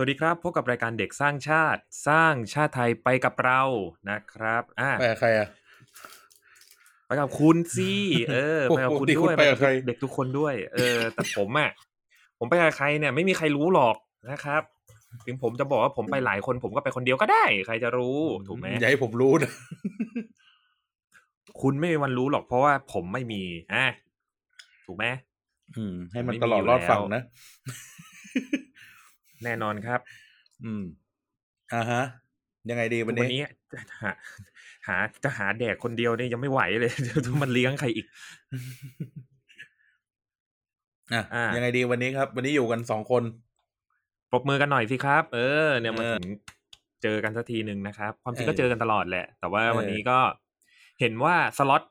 สวัสดีครับ พบกับรายการเด็กสร้างชาติ สร้างชาติไทยไปกับเรานะครับอ่าไปกับใครอะไปกับคุณสิเออปกไปกับคุณติคุณด้วยไปกับใครเด็กทุกคนด้วย เออ แต่ผมอะผมไปกับใครเนี่ย ไม่มีใครรู้หรอกนะครับ ถึงผมจะบอกว่าผมไปหลายคน ผมก็ไปคนเดียวก็ได้ ใครจะรู้ถูกไหมอย่าให้ผมรู้นะคุณไม่มีวันรู้หรอกเพราะว่าผมไม่มีอะถูกไหมอืม ให้มันไม่มีตลอดอยู่รอดแล้วฟังนะ แน่นอนครับ อืมอ่าฮะ ยังไงดีวันวันนี้นี้จะหาหาจะหาแดกคนเดียวเนี่ยยังไม่ไหวเลยเดี๋ยวมันเลี้ยงใครอีกอะอ่ายัยังไงดีวันนี้ครับ วันนี้อยู่กันสองคนปรบมือกันหน่อยสิครับ เออ เนี่ยมาเออถึงเจอกันสักทีหนึ่งนะครับ ความจริงเออก็เจอกันตลอดแหละ แต่ว่าเออวันนี้ก็เห็นว่าสล็อต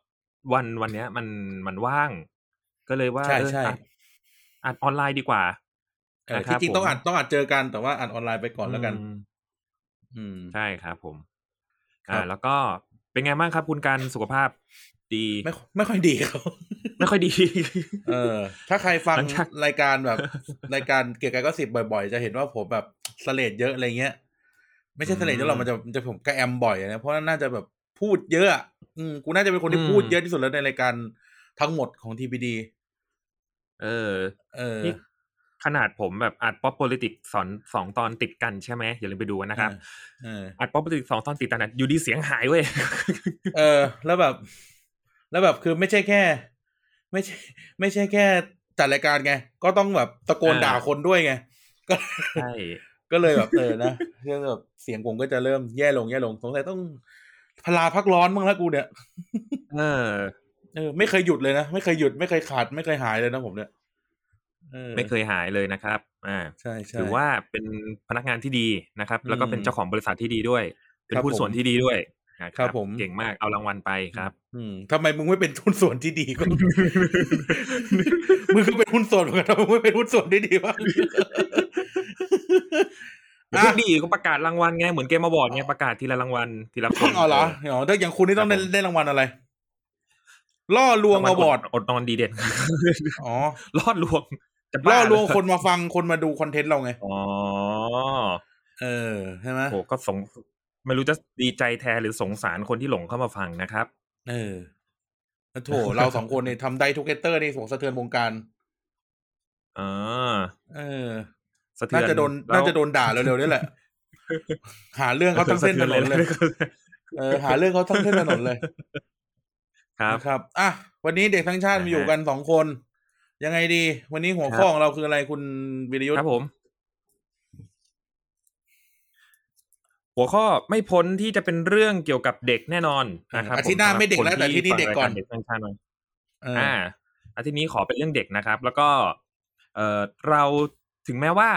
วันวันเนี้ย มันมันว่าง ก็เลยว่าใช่เออใช่อัดอัดออนไลน์ดีกว่าเออนะครั ที่บจริงต้องผมอัดต้องอัดเจอกันแต่ว่าอัดออนไลน์ไปก่อนแล้วกัน อืมอืมใช่ครับผมครับอ่า แล้วก็เป็นไงบ้างครับ คุณการสุขภาพดีไม่ไม่ค่อยดีครับไม่ค่อยดี เออ ถ้าใครฟังหลังจากรายการแบบ รายการเกี่ยวกับก็สิบบ่อย ๆ จะเห็นว่าผมแบบสเลดเยอะอะไรเงี้ย ไม่ใช่เสลดเยอะหรอกมันจะมันจะผมกระแอมบ่อยนะเพราะน่าจะแบบพูดเยอะอะอืมกูน่าจะเป็นคนที่พูดเยอะที่สุดแล้วในรายการทั้งหมดของทีพีดีเออ เออนี่ ขนาดผมแบบอัดป๊อป politics สอนสองตอนติดกันใช่ไหมอย่าลืมไปดูกันนะครับเอออัดป๊อป politics สองตอนติดกันอะอยู่ดีเสียงหายเว้ยเออ แล้วแบบ แล้วแบบคือไม่ใช่แค่ ไม่ใช่ ไม่ใช่แค่จัดรายการไง ก็ต้องแบบตะโกนอ่าด่าคนด้วยไงก็ใช่ก็เลยแบบเออนะเรื่องแบบเสียงผมก็จะเริ่มแย่ลงแย่ลงสงสัยต้องพลาพักร้อนบ้างแล้วกูเนี่ยเออเออ ไม่เคยหยุดเลยนะ ไม่เคยหยุดไม่เคยขาดไม่เคยหายเลยนะผมเนี่ยออ ไม่เคยหายเลยนะครับอ่าใช่ใช่ถือว่าเป็นพนักงานที่ดีนะครับ แล้วก็เป็นอืมเจ้าของบริษัทที่ดีด้วย เป็นครับหุ้นส่วนผมที่ดีด้วยนะคครัรับบผมเก่งมากเอารางวัลไปครับ อืมทำไมมึงไม่เป็นหุ้นส่วนที่ดีก็มึงก็เป็นหุ้นส่วนเหมือนกันทำไมมึงไม่เป็นหุ้นส่วนที่ดีบ้างเดี๋ยวพวกดีก็ประกาศรางวัลไงเหมือนเกมมาบอร์ดไงประกาศทีละรางวัลทีละคนอ๋อเหรออ๋อถ้าอย่างคุณนี่ต้องได้ครับผมได้รางวัลอะไรล่อลวงมาบอร์ดอดนอนดีเด่นอ๋อลอดลวงจะ ล่บ้าอลวงเหรคนมาฟังคนมาดูคอนเทนต์เราไง อ๋อ เออ ใช่ไหมโหก็สงไม่รู้จะดีใจแทนหรือสงสารคนที่หลงเข้ามาฟังนะครับ เออโถเราสองคนเนี่ยทำ die together นี่สงสะเทือนวงการอ่าเออสะเทือน่านจะโดนแล้วน่าจะโดนด่าเร็วๆนี่แหละ หาเรื่องเขาทั้งเส้นถนนเลย เออ หาเรื่องเขาทั้งเส้นถนนเลย ครับนะครับ อะ วันนี้เด็กทั้งชาตินะฮะมาอยู่กันสองคน ยังไงดี วันนี้หัวครับข้อของเราคืออะไรคุณวิริยุทครัธ์บผม หัวข้อไม่พ้นที่จะเป็นเรื่องเกี่ยวกับเด็กแน่นอนนะครับอาทิตย์หน้าผไม่เด็กแล้วสำหแต่รับอาที่นี้เด็กก่อนฟังรายารเด็กทั้งชาติหน่อยเออออ่าอาทิตย์นี้ขอเป็นเรื่องเด็กนะครับ แล้วก็ เอ่อเราถึงแม้ว่า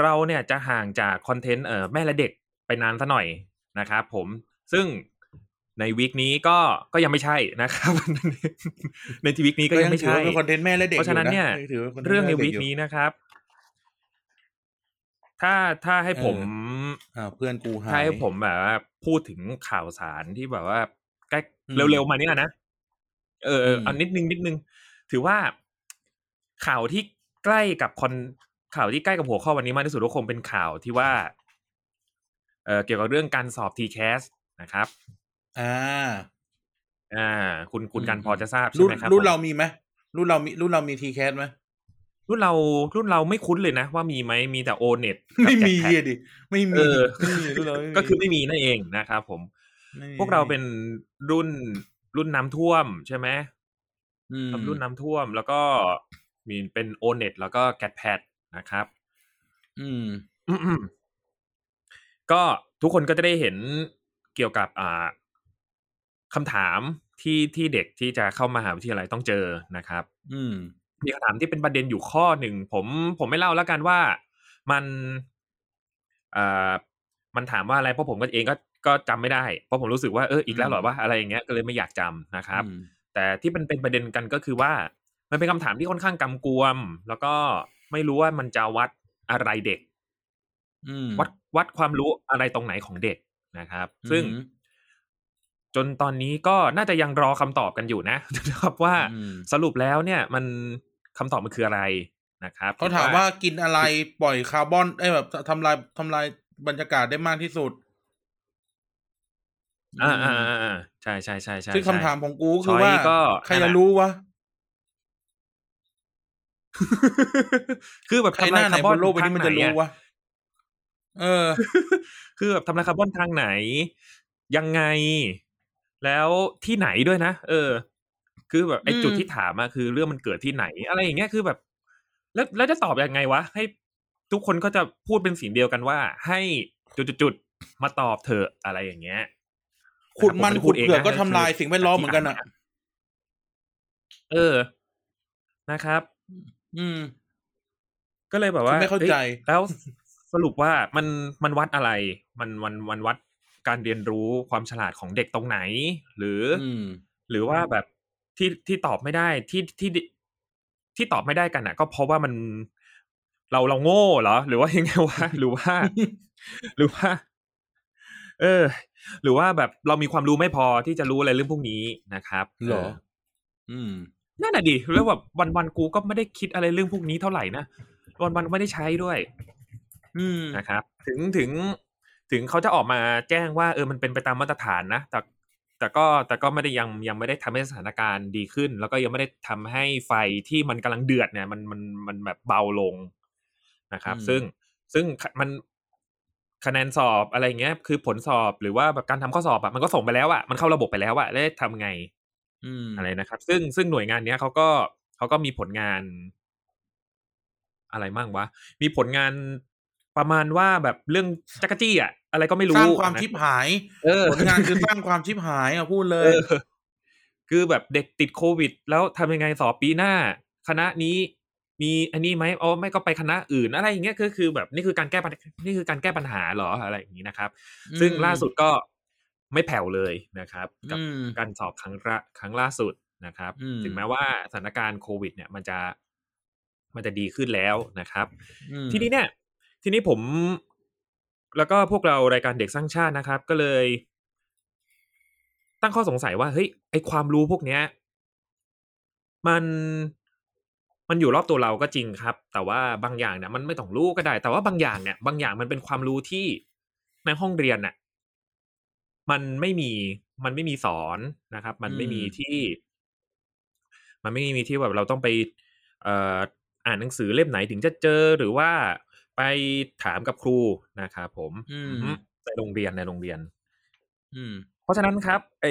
เราเนี่ยจะห่างจากคอนเทนต์เอ่อแม่และเด็กไปนานซะหน่อยนะครับผมซึ่ง ในวีคนี้ก็ก็ยังไม่ใช่นะครับ ในทีวีคนี้ก็ยังไม่ถือใช่ว่าเป็นคอนเทนต์แม่และเด็กเพราะฉะนั้นเนี่ยอถือว่าป็คเรื่องในแม่วีและคด็กยู่นี้นะครับ ถ้าถ้าให้ผมอ่าเพื่อนกูหายถ้าให้ผมแบบว่าพูดถึงข่าวสารที่แบบว่าใกล้อืมเร็วๆมาเนี่ยนะเออเอออืมเอานิดนึงนิดนึง ถือว่าข่าวที่ใกล้กับคอนข่าวที่ใกล้กับหัวข้อวันนี้มากที่สุดก็คงเป็นข่าวที่ว่า เออเกี่ยวกับเรื่องการสอบ TCAS นะครับ อ่า อ่า คุณคุณอืมกันพอจะทราบใช่รุ่นไหมครับ รุ่นผมเรามีไหมรุ่นเรามีรุ่นเรามีทีแคสไหมรุ่นเรารุ่นเราไม่คุ้นเลยนะ ว่ามีไหมมีแต่โอเน็ตไม่มีอะดิไม่มีเออไม่มีรุ่นเราไม่มีก็คือไม่มีนั่นเองนะครับผมไม่มีพวกเราเป็นรุ่นรุ่นน้ำท่วมใช่ไหมอืมรุ่นน้ำท่วมแล้วก็มีเป็นโอเน็ตแล้วก็แกดแพดนะครับ อืมอืมๆก็ทุกคนก็จะได้เห็นเกี่ยวกับอ่า คำถามที่ที่เด็กที่จะเข้ามหาวิทยาลัยต้องเจอนะครับ อืมมีคำถามที่เป็นประเด็นอยู่ข้อหนึ่งผมผมไม่เล่าแล้วกันว่ามันเอ่อมันถามว่าอะไรเพราะผมก็เองก็ก็จำไม่ได้ เพราะผมรู้สึกว่าเอออีกแล้วเหรอว่าอะไรอย่างเงี้ยก็เลยไม่อยากจำนะครับอืมแต่ที่มันเป็นประเด็นกันก็คือว่า มันเป็นคำถามที่ค่อนข้างกำกวม แล้วก็ไม่รู้ว่ามันจะวัดอะไรเด็กอืมวัดวัดความรู้อะไรตรงไหนของเด็กนะครับ ซึ่งอืม จนตอนนี้ก็น่าจะยังรอคำตอบกันอยู่นะนะครับว่าอืมสรุปแล้วเนี่ยมันคำตอบมันคืออะไรนะครับเขาถามว่ากินอะไรปล่อยคาร์บอนไอ้ยแบบทำลายทำลายบรรยากาศได้มากที่สุด อ่าอ่าอ่าอ่าใช่ใช่ใช่ใช่ซึ่งคำถามของกูคือช้อยว่าก็ใครจะรู้วะคือแบบใครทำหลายน้าไหนคาร์บบอนนโลกใบทานี้งมันไหนจะรู้อะวะเออ คือแบบทำลายคาร์บอนทางไหน ยังไง แล้วที่ไหนด้วยนะเออ คือแบบไอ้อืมจุดที่ถามอะคือเรื่องมันเกิดที่ไหน อะไรอย่างเงี้ยคือแบบ แล้วแล้วจะตอบยังไงวะให้ทุกคนก็จะพูดเป็นเสียงเดียวกันว่า ให้จุดๆๆมาตอบเถอะอะไรอย่างเงี้ยขุดมันนะครับผขุดไไเผือกก็นะทำลายสิ่งแวดล้อมเหมือนกันอะ เออ นะครับ อืม ก็เลยแบบว่าไม่เข้าใจอ้ยแล้วสรุปว่ามันมันวัดอะไร มันมันมันวัด การเรียนรู้ความฉลาดของเด็กตรงไหน หรือออืมหรือว่าแบบที่ที่ตอบไม่ได้ที่ที่ที่ตอบไม่ได้กันอะ ก็เพราะว่ามันเราเราโง่เหรอ หรือว่ายังไงวะหรือว่า หรือว่า เออ หรือว่าแบบเรามีความรู้ไม่พอที่จะรู้อะไรเรื่องพวกนี้นะครับเหรอเอออืมนั่นแหะดิแล้วแบบวันวันๆกูก็ไม่ได้คิดอะไรเรื่องพวกนี้เท่าไหร่นะวันวันๆไม่ได้ใช้ด้วย อืมนะครับ ถึงถึง ถึงเขาจะออกมาแจ้งว่าเออมันเป็นไปตามมาตรฐานนะแต่แต่ก็แต่ก็ไม่ได้ยังยังไม่ได้ทำให้สถานการณ์ดีขึ้น แล้วก็ยังไม่ได้ทำให้ไฟที่มันกำลังเดือดเนี่ย มันมันมันแบบเบาลงนะครับอืมซึ่งซึ่งมันคะแนนสอบอะไรเงี้ย คือผลสอบหรือว่าแบบการทำข้อสอบอะมันก็ส่งไปแล้วอะมันเข้าระบบไปแล้วอะแล้วทำไงอืมอะไรนะครับ ซึ่งซึ่งหน่วยงานเนี้ยเขาก็เขาก็มีผลงาน อะไรมั่งวะมีผลงาน ประมาณว่าแบบเรื่องจักรจี้อะอะไรก็ไม่สรู้ร้างความนะชิบหายเออผลงานคือสร้างความชิบหายอะพูดเลเอยอคือแบบเด็กติดโควิด แล้วทำยังไงสอบปีหน้า คณะนี้มีอันนี้ไหมอ๋อไม่ก็ไปคณะอื่นอะไรอย่างเงี้ยก็คือแบบนี่คือการแก้ปัญนี่คือการแก้ปัญหาเหรออะไรอย่างนี้นะครับ ซึ่งอืมล่าสุดก็ไม่แผ่วเลยนะครับ กับอืมการสอบครั้งละครั้งล่าสุดนะครับอืมถึงแม้ว่าสถานการณ์โควิด เนี่ยมันจะ มันจะดีขึ้นแล้วนะครับอืมทีนี้เนี่ย ทีนี้ผม แล้วก็พวกเรารายการเด็กสร้างชาตินะครับ ก็เลย ตั้งข้อสงสัยว่าเฮ้ยไอความรู้พวกเนี้ย มันมันอยู่รอบตัวเราก็จริงครับ แต่ว่าบางอย่างเนี่ยมันไม่ต้องรู้ก็ได้ แต่ว่าบางอย่างเนี่ย บางอย่างมันเป็นความรู้ที่ในห้องเรียนน่ะมันไม่มีมันไม่มีสอนนะครับ มันไม่มีที่ มันไม่มีที่แบบเราต้องไป เอ่ออ่านหนังสือเล่มไหนถึงจะเจอหรือว่า ไปถามกับครูนะครับผมอืมอือฮึในโรงเรียนในโรงเรียนอืมเพราะฉะนั้นครับ ไอ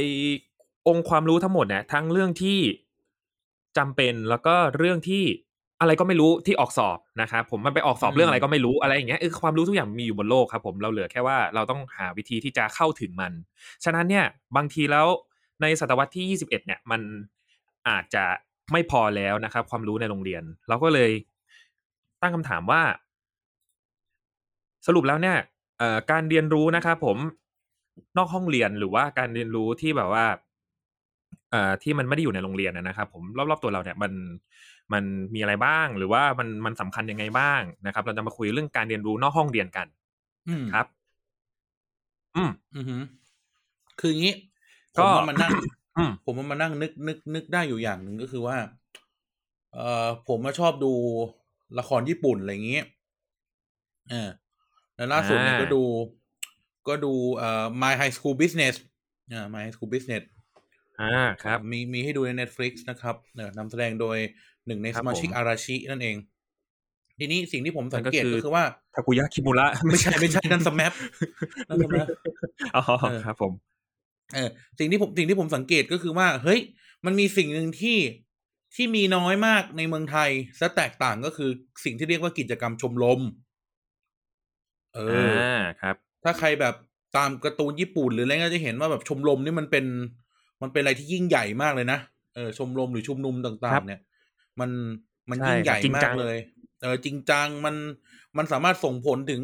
องค์ความรู้ทั้งหมดเนี่ยทั้งเรื่องที่จำเป็นแล้วก็เรื่องที่อะไรก็ไม่รู้ที่ออกสอบนะครับผมมันไปออกสอบอืมเรื่องอะไรก็ไม่รู้อะไรอย่างเงี้ยเออความรู้ทุกอย่างมีอยู่บนโลกครับ ผมเราเหลือแค่ว่าเราต้องหาวิธีที่จะเข้าถึงมัน ฉะนั้นเนี่ย บางทีแล้วในศตวรรษที่ 21 เนี่ย มันอาจจะไม่พอแล้วนะครับ ความรู้ในโรงเรียน เราก็เลยตั้งคำถามว่า สรุปแล้วเนี่ยเอ่อการเรียนรู้นะครับผมนอกห้องเรียนหรือว่าการเรียนรู้ที่แบบว่าเอ่อที่มันไม่ได้อยู่ในโรงเรียนนะนะครับ ผมรอบๆตัวเราเนี่ยมันมันมีอะไรบ้าง หรือว่ามันมันสำคัญยังไงบ้างนะครับ เราจะมาคุยเรื่องการเรียนรู้นอกห้องเรียนกันอืมครับ อืมอือหือคืออย่างนี้ก็ผมว่ามานั่งอืมผมว่ามานั่งนึกนึกนึกได้อยู่อย่างหนึ่งก็คือว่า เอ่อผมมาชอบดูละครญี่ปุ่นอะไรอย่างเงี้ยเออ แล้วล่าสุดเนี่ยอ่าก็ดู ก็ดูเอ่อ My High School Business อ่า My High School Business อ่าครับ มีมีให้ดูใน Netflix นะครับเนอะนำแสดงโดยหนึ่งในครัสบมาชิกผมอาราชินั่นเอง ทีนี้สิ่งที่ผมสังเกตนั่นก็คือก็คือว่าทากุยะคิมุระไม่ใช่ไม่ใช่นั่น SMAP นั่น SMAPอ๋อเออครับผมเออสิ่งที่ผมสิ่งที่ผมสังเกตก็คือว่า เฮ้ย มันมีสิ่งหนึ่งที่ที่มีน้อยมากในเมืองไทยและแตกต่างก็คือสิ่งที่เรียกว่ากิจกรรมชมรมเอออ่าครับ ถ้าใครแบบตามการ์ตูนญี่ปุ่นหรืออะไรก็จะเห็นว่าแบบชมรมนี่มันเป็น มันเป็นอะไรที่ยิ่งใหญ่มากเลยนะเออชมรมหรือชุมนุมต่าครังบๆเนี่ย มันมันใช่ยิ่งใหญ่จริงมาจักงเลย เออจริงจังมันมันสามารถส่งผลถึง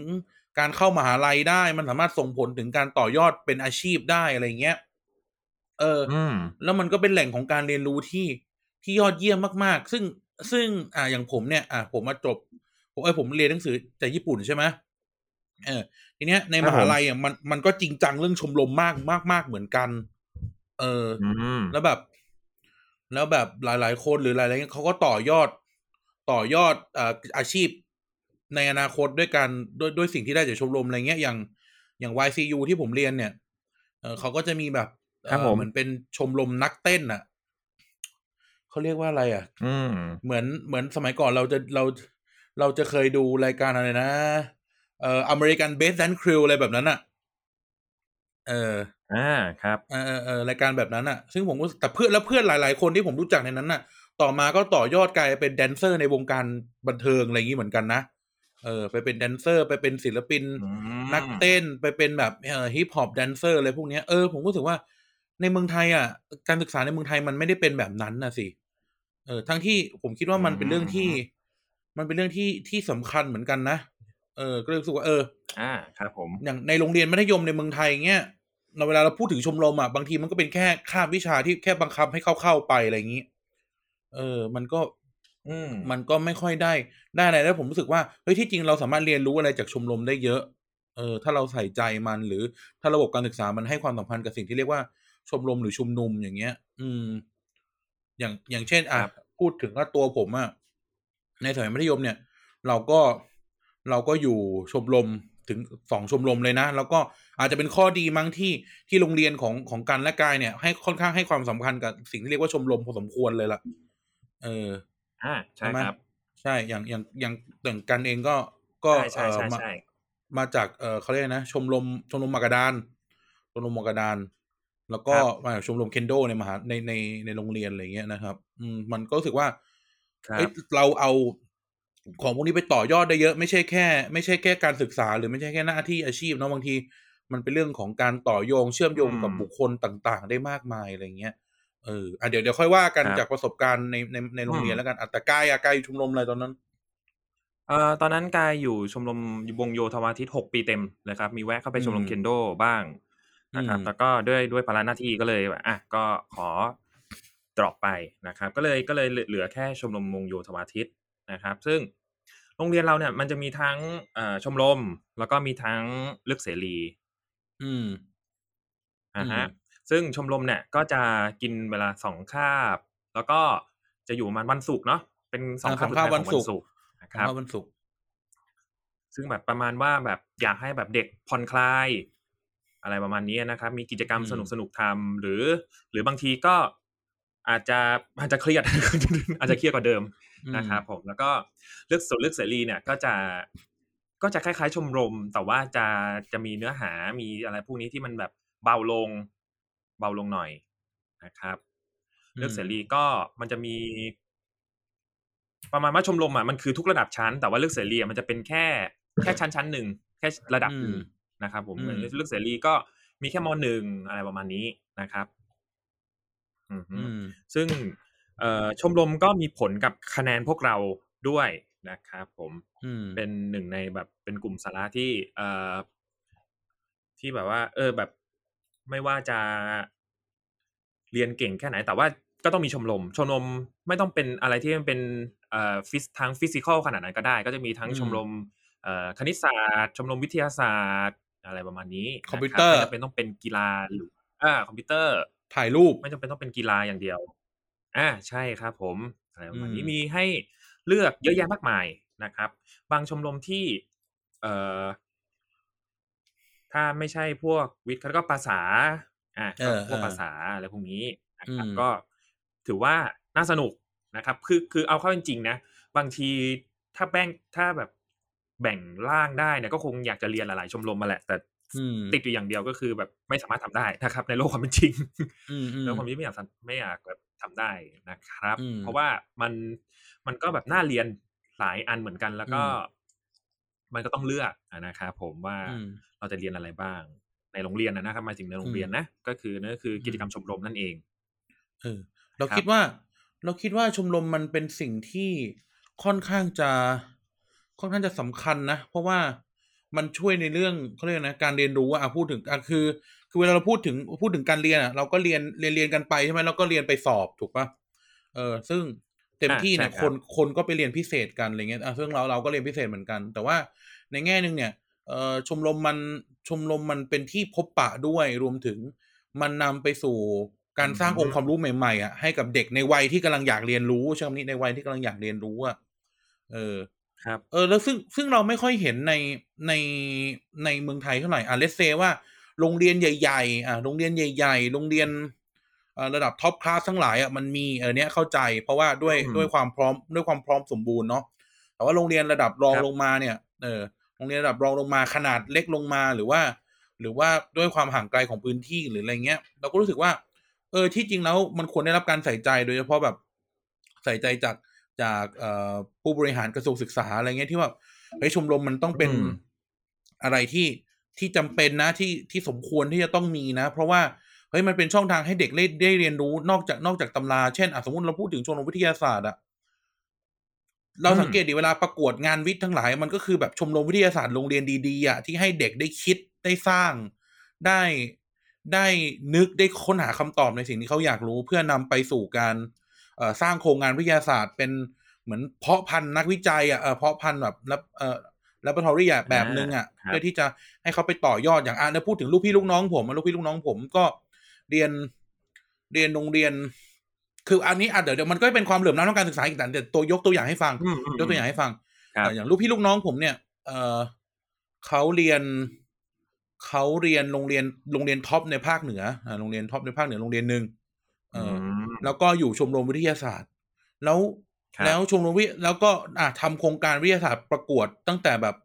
การเข้ามหาลัยได้ มันสามารถส่งผลถึงการต่อยอดเป็นอาชีพได้อะไรเงี้ย เอออืมแล้วมันก็เป็นแหล่งของการเรียนรู้ที่ที่ยอดเยี่ยมมากๆ ซึ่งซึ่งอ่าอย่างผมเนี่ย อ่าผมมาจบผมเอ้ยผมเรียนหนังสือจากญี่ปุ่นใช่ไหม เออทีเนี้ยในครัมบผมหาลัยอะมันมันก็จริงจังเรื่องชมรมมากมากมากเหมือนกัน เอออืมแล้วแบบ แล้วแบบหลาย ๆ คนหรือหลายๆเขาก็ต่อยอด ต่อยอดเอ่ออาชีพ ในอนาคตด้วยการด้วยด้วยสิ่งที่ได้จากชมรมอะไรเงี้ยอย่างอย่าง YCU ที่ผมเรียนเนี่ยเออเขาก็จะมีแบบเอ่อครับผมเหมือนเป็นชมรมนักเต้นอะเขาเรียกว่าอะไรอะอืมเหมือนเหมือนสมัยก่อนเราจะเราเราจะเคยดูรายการอะไรนะ เอ่ออเมริกันเบสแดนคริวอะไรแบบนั้นอะเอออ่าครับเออเออเออรายการแบบนั้นอะซึ่งผมก็แต่เพื่อนแล้วเพื่อนหลาย ๆ คนที่ผมรู้จักในนั้นน่ะต่อมาก็ต่อยอดกลายเป็นแดนเซอร์ในวงการบันเทิงอะไรอย่างนี้เหมือนกันนะเออไปเป็นแดนเซอร์ ไปเป็นศิลปินอืมนักเต้นไปเป็นแบบเอ่อฮิปฮอปแดนเซอร์อะไรพวกเนี้ยเออผมก็รู้สึกว่าในเมืองไทยอะ การศึกษาในเมืองไทยมันไม่ได้เป็นแบบนั้นนะสิเออทั้งที่ผมคิดว่ามันเป็นเรื่องที่ มันเป็นเรื่องที่ที่สำคัญเหมือนกันนะ เออก็เลยรู้สึกว่าเออ อ่าครับผมอย่างในโรงเรียนมัธยมในเมืองไทยเงี้ยเราเวลาเราพูดถึงชมรมอะบางทีมันก็เป็นแค่คาบวิชาที่แค่บังคับให้เข้าเข้าๆไปอะไรอย่างนี้ เออ มันก็ อืมมันก็ไม่ค่อยได้ได้อะไรแล้วผมรู้สึกว่าเฮ้ยที่จริงเราสามารถเรียนรู้อะไรจากชมรมได้เยอะ เออ ถ้าเราใส่ใจมันหรือถ้าระบบการศึกษามันให้ความสำคัญกับสิ่งที่เรียกว่าชมรมหรือชุมนุมอย่างเงี้ย อืม อย่างอย่างเช่นอะครับพูดถึงว่าตัวผมอะในสมัยมัธยมเนี่ย เราก็ เราก็อยู่ชมรมถึงสองชมรมเลยนะ แล้วก็อาจจะเป็นข้อดีมั้งที่ที่โรงเรียนของของกันและกายเนี่ย ให้ค่อนข้างให้ความสำคัญกับสิ่งที่เรียกว่าชมรมพอสมควรเลยล่ะ เออ อ่าใช่ใช่ไหมครับ ใช่ อย่างอย่างอย่างอย่างกันเองก็ก็ใช่ใช่เอ่อใช่มาใช่มาจากเออเขาเรียกนะ ชมรมชมรมหมากกระดาน ชมรมหมากกระดาน แล้วก็มาจากชมรมเคนโดในมหาในในในโรงเรียนอะไรเงี้ยนะครับ อืมมันก็รู้สึกว่าครับเอ้ยเราเอา ของพวกนี้ไปต่อยอดได้เยอะไม่ใช่แค่ ไม่ใช่แค่การศึกษา หรือไม่ใช่แค่หน้าที่อาชีพเนาะบางที มันเป็นเรื่องของการต่อโยงเชื่อมโยงกับอืมบุคคลต่าง ๆ ได้มากมายอะไรเงี้ยเอออะเดี๋ยวเดี๋ยวค่อยว่ากันครับจากประสบการณ์ในในในโรงเรียนอืมแล้วกันอะแต่กายอะกายอยู่ชมรมอะไรตอนนั้นเอ่อตอนนั้นกายอยู่ชมรมวงโยธวาทิตหกปีเต็มเลยครับ มีแวะเข้าไปชมรอืมมเคนโดบ้างนะครับอืมแต่ก็ด้วยด้วยภาระหน้าที่ก็เลยแบบอะก็ขอ drop ไปนะครับ ก็เลยก็เลยเหลือแค่ชมรมวงโยธวาทิต นะครับ ซึ่งโรงเรียนเราเนี่ยมันจะมีทั้งเอ่อชมรม แล้วก็มีทั้งลึกเสรี อืมอ่าอืฮะมซึ่งชมรมเนี่ยก็จะกินเวลาสองคาบ แล้วก็จะอยู่ประมาณวันศุกร์เนาะเป็นสองอ่าคาบสองสุดท้ายคาบขวัอนงศุวันกร์ศุกร์นะขคองรับเราวันศุกร์ซึ่งแบบประมาณว่าแบบอยากให้แบบเด็กผ่อนคลาย อะไรประมาณนี้นะครับ มีกิจกรรมอืมสนุกสนุกๆทำหรือ หรือบางทีก็ อาจจะอาจจะเครียดอาจจะเครียดกว่าเดิมอืมนะครับผมแล้วก็เลือกส่วนเลือกเสรีเนี่ยก็จะก็จะคล้ายๆชมรม แต่ว่าจะจะมีเนื้อหามีอะไรพวกนี้ที่มันแบบเบาลง เบาลงหน่อยนะครับ เลือกเสรีก็มันจะมี ประมาณว่าชมรมอะมันคือทุกระดับชั้น แต่ว่าเลือกเสรีอะมันจะเป็นแค่แค่ชั้นชั้นหนึ่งแค่ระดับหนึ่งอืมนะครับผมอืมเลือกเสรีก็มีแค่มหนึ่งอะไรประมาณนี้นะครับอือฮึอืม ซึ่งเอ่อชมรมก็มีผลกับคะแนนพวกเราด้วยนะครับผมอืมเป็นหนึ่งในแบบเป็นกลุ่มสาระที่เอ่อที่แบบว่า เออแบบไม่ว่าจะเรียนเก่งแค่ไหน แต่ว่าก็ต้องมีชมรม ชมรมไม่ต้องเป็นอะไรที่มันเป็นเอ่อ phys ทาง physical ขนาดนั้นก็ได้ ก็จะมีทั้งอืมชมรมเอ่อคณิตศาสตร์ ชมรมวิทยาศาสตร์ อะไรประมาณนี้ คอมพิวเตอร์นะคบไม่จำเป็นต้องเป็นกีฬาหรืออ่าคอมพิวเตอร์ ถ่ายรูปไม่จำเป็นต้องเป็นกีฬาอย่างเดียว อ่าใช่ครับ ผมอะไรประมาณนี้อืมมีให้เลือกเยอะแยะมากมายนะครับ บางชมรมที่ เอ่อ ถ้าไม่ใช่พวกวิทย์แล้วก็ภาษา อ่าเออพวกเออภาษาอะไรพวกนี้นะครับอืมก็ถือว่าน่าสนุกนะครับ คือคือเอาเข้าจริงๆนะบางทีถ้าแบ่งถ้าแบบแบ่งร่างได้เนี่ยก็คงอยากจะเรียนหลายๆชมรมมาแหละ แต่อืม ติดอยู่อย่างเดียวก็คือแบบไม่สามารถทำได้นะครับ ในโลกความเป็นจริงอืมอืมแล้วความที่ไม่อยากทำไม่อยากแบบทำได้นะครับอืมเพราะว่ามันมันก็แบบน่าเรียนหลายอันเหมือนกันแล้วก็อืมมันก็ต้องเลือกอะนะครับผมว่าอืมเราจะเรียนอะไรบ้าง ในโรงเรียนนะนะครับหมายถึงในโรงเรียนนะก็คือนั่นก็คือกิจกรรมชมรมนั่นเองเออเราครับคิดว่า เราคิดว่าชมรมมันเป็นสิ่งที่ค่อนข้างจะค่อนข้างจะสำคัญนะเพราะว่า มันช่วยในเรื่องเขาเรียกนะการเรียนรู้อะอะพูดถึงอะคือ คือเวลาเราพูดถึงพูดถึงการเรียนอะเราก็เรียนเรียนเรียนกันไปใช่ไหมเราก็เรียนไปสอบถูกปะเออซึ่งเต็มอ่าที่เนี่ยใช่คครับนคนก็ไปเรียนพิเศษกันอะไรเงี้ยอะซึ่งเราเราก็เรียนพิเศษเหมือนกัน แต่ว่าในแง่หนึ่งเนี่ยเอ่อชมรมมันชมรมมันเป็นที่พบปะด้วยรวมถึงมันนำไปสู่การสร้างอืมองค์ความรู้ใหม่ๆอะให้กับเด็กในวัยที่กำลังอยากเรียนรู้ใช่คำนี้ในวัยที่กำลังอยากเรียนรู้อะเออ ครับ เออ แล้วซึ่ง ซึ่งเราไม่ค่อยเห็นใน ใน ในเมืองไทยเท่าไหร่ อะเลสเซว่าโรงเรียนใหญ่ ๆ อะโรงเรียนใหญ่ ๆ โรงเรียนเอ่อระดับท็อปคลาสทั้งหลายอะ มันมีเออเนี้ยเข้าใจ เพราะว่าด้วย อืมด้วยความพร้อม ด้วยความพร้อมสมบูรณ์เนาะ แต่ว่าโรงเรียนระดับรองครับ ลงมาเนี่ย เออ โรงเรียนระดับรองลงมาขนาดเล็กลงมา หรือว่า หรือว่าด้วยความห่างไกลของพื้นที่หรืออะไรเงี้ย เราก็รู้สึกว่า เออ ที่จริงแล้วมันควรได้รับการใส่ใจ โดยเฉพาะแบบใส่ใจจาก จากเอ่อผู้บริหารกระทรวงศึกษาอะไรเงี้ยที่ว่าเฮ้ยชมรมมันต้องเป็นอืมอะไรที่ที่จำเป็นนะที่ที่สมควรที่จะต้องมีนะ เพราะว่าเฮ้ยมันเป็นช่องทางให้เด็กได้ได้เรียนรู้นอกจากนอกจากตำราเช่นอะสมมติเราพูดถึงชมรมวิทยาศาสตร์อะเราสังเกตดิเวลาประกวดงานวิทย์ทั้งหลาย มันก็คือแบบชมรมวิทยาศาสตร์โรงเรียนดีๆอะที่ให้เด็กได้คิดได้สร้างได้ได้นึกได้ค้นหาคำตอบในสิ่งที่เขาอยากรู้ เพื่อนำไปสู่การเอ่อ สร้างโครงงานวิทยาศาสตร์ เป็นเหมือนเพาะพันธุ์นักวิจัยอะเออเพาะพันธุ์แบบรับเอ่อ laboratory อะแบบนึงอะครับเพื่อที่จะให้เขาไปต่อยอดอย่างอะแล้วพูดถึงลูกพี่ลูกน้องผมอะลูกพี่ลูกน้องผมก็เรียนเรียนโรงเรียน คืออันนี้อะเดี๋ยวเดี๋ยวมันก็เป็นความเหลื่อมล้ำทางการศึกษาอีกแต่เดี๋ยวตัวยกตัวอย่างให้ฟังอืมอืมยกตัวอย่างให้ฟังครับเอ่ออย่างลูกพี่ลูกน้องผมเนี่ยเออเขาเรียนเขาเรียนโรงเรียนโรงเรียนท็อปในภาคเหนืออ่าโรงเรียนท็อปในภาคเหนือโรงเรียนหนึ่ง เอออมแล้วก็อยู่ชมรมวิทยาศาสตร์ แล้วครับแล้วชมรมวิแล้วก็อะทำโครงการวิทยาศาสตร์ประกวดตั้งแต่แบบ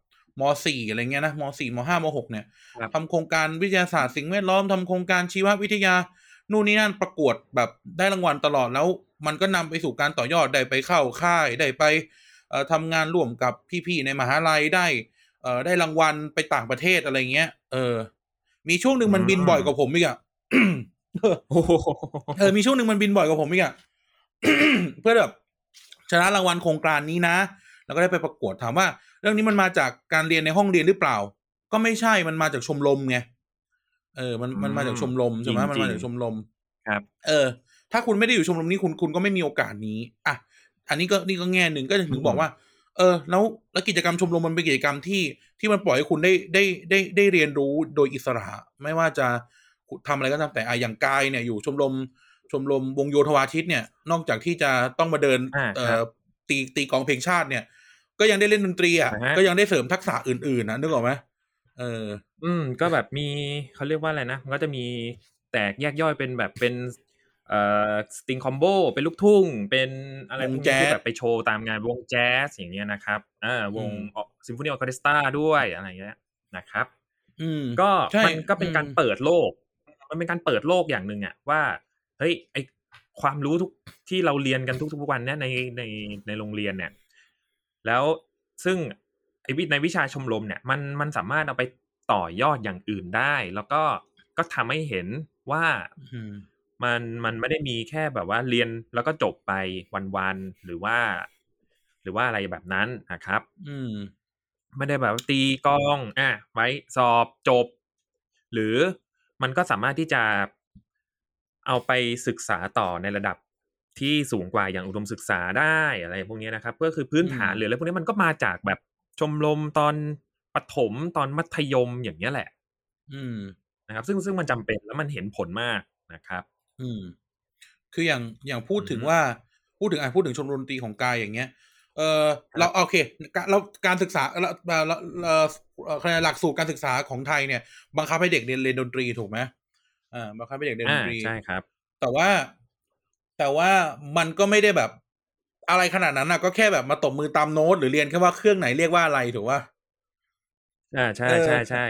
มสี่อะไรเงี้ยนะมสี่มห้ามหกเนี่ยครับทำโครงการวิทยาศาสตร์สิ่งแวดล้อมทำโครงการชีววิทยา นู่นนี่นั่นประกวดแบบได้รางวัลตลอดแล้ว มันก็นำไปสู่การต่อยอดได้ไปเข้าค่ายได้ไปเอ่อทำงานร่วมกับพี่ๆในมหาลัยได้เอ่อได้รางวัลไปต่างประเทศอะไรเงี้ย เออ มีช่วงหนึ่งมันบินบ่อยกว่าผมอีกอะโอ้โห เออมีช่วงหนึ่งมันบินบ่อยกว่าผมอีกอะเพื่อแบบชนะรางวัลโครงการนี้นะ แล้วก็ได้ไปประกวดถามว่า เรื่องนี้มันมาจากการเรียนในห้องเรียนหรือเปล่า ก็ไม่ใช่มันมาจากชมรมไงเออ มันมันมาจากชมรมใช่ไหมมันมาจากชมรมครับ เออ ถ้าคุณไม่ได้อยู่ชมรมนี้คุณคุณก็ไม่มีโอกาสนี้อะอันนี้ก็นี่ก็แง่หนึ่งก็ถึงบอกว่า เออ แล้วแล้วกิจกรรมชมรมมันเป็นกิจกรรมที่ที่มันปล่อยให้คุณได้ได้ได้ได้เรียนรู้โดยอิสระ ไม่ว่าจะ ทำอะไรก็ตามแต่อะอย่างกายเนี่ยอยู่ชมรมชมรมวงโยธวาทิตเนี่ย นอกจากที่จะต้องมาเดินอ่าเอ่ครัอบตีตีกลองเพลงชาติเนี่ย ก็ยังได้เล่นดนตรีอะอ่าฮะก็ยังได้เสริมทักษะอื่นๆนะนึกออกไหมเออ อืม ก็แบบมีเขาเรียกว่าอะไรนะมันก็จะมีแตกแยกย่อยเป็นแบบเป็นเอ่อสติงคอมโบเป็นลูกทุ่ง เป็นอะไรพวกวงแจ๊นี้สที่แบบไปโชว์ตามงานวงแจ๊สอย่างเงี้ยนะครับอ่าวงอืมซิมโฟนีออเคสตราด้วยอะไรอย่างเงี้ยนะครับ อืมก็ใช่มันก็เป็นการอืมเปิดโลก มันเป็นการเปิดโลกอย่างหนึ่งอะว่าเฮ้ยไอความรู้ทุกที่เราเรียนกันทุกๆวันเนี่ยในในในโรงเรียนเนี่ย แล้วซึ่งไอวิในวิชาชมรมเนี่ย มันมันสามารถเอาไปต่อยอดอย่างอื่นได้ แล้วก็ก็ทำให้เห็นว่าอืมมันมันไม่ได้มีแค่แบบว่าเรียนแล้วก็จบไปวันๆหรือว่า หรือว่าอะไรแบบนั้นนะครับ อืมไม่ได้แบบว่าตีกลอง อะไว้สอบจบ หรือ มันก็สามารถที่จะเอาไปศึกษาต่อในระดับที่สูงกว่าอย่างอุดมศึกษาได้อะไรพวกนี้นะครับ ก็คือพื้นฐานอืมหรืออะไรพวกนี้มันก็มาจากแบบชมรมตอนประถมตอนมัธยมอย่างเนี้ยแหละ อืมนะครับ ซึ่งซึ่งมันจำเป็นแล้วมันเห็นผลมากนะครับ อืม คืออย่างอย่างพูดถึงอือฮึว่าพูดถึงอะพูดถึงชมรมดนตรีของกายอย่างเงี้ย เออเราโอเคการเราการศึกษาเราเราเราเราเอ่อหลักสูตรการศึกษาของไทยเนี่ย บังคับให้เด็กเรียนเรียนดนตรีถูกไหมอ่าบังคับให้เด็กเรียนดอ่านตรีใช่ครับ แต่ว่าแต่ว่ามันก็ไม่ได้แบบ อะไรขนาดนั้นนะก็แค่แบบมาตบมือตามโน้ตหรือเรียนแค่ว่าเครื่องไหนเรียกว่าอะไรถูกว่าอ่าใช่เออใช่ใช่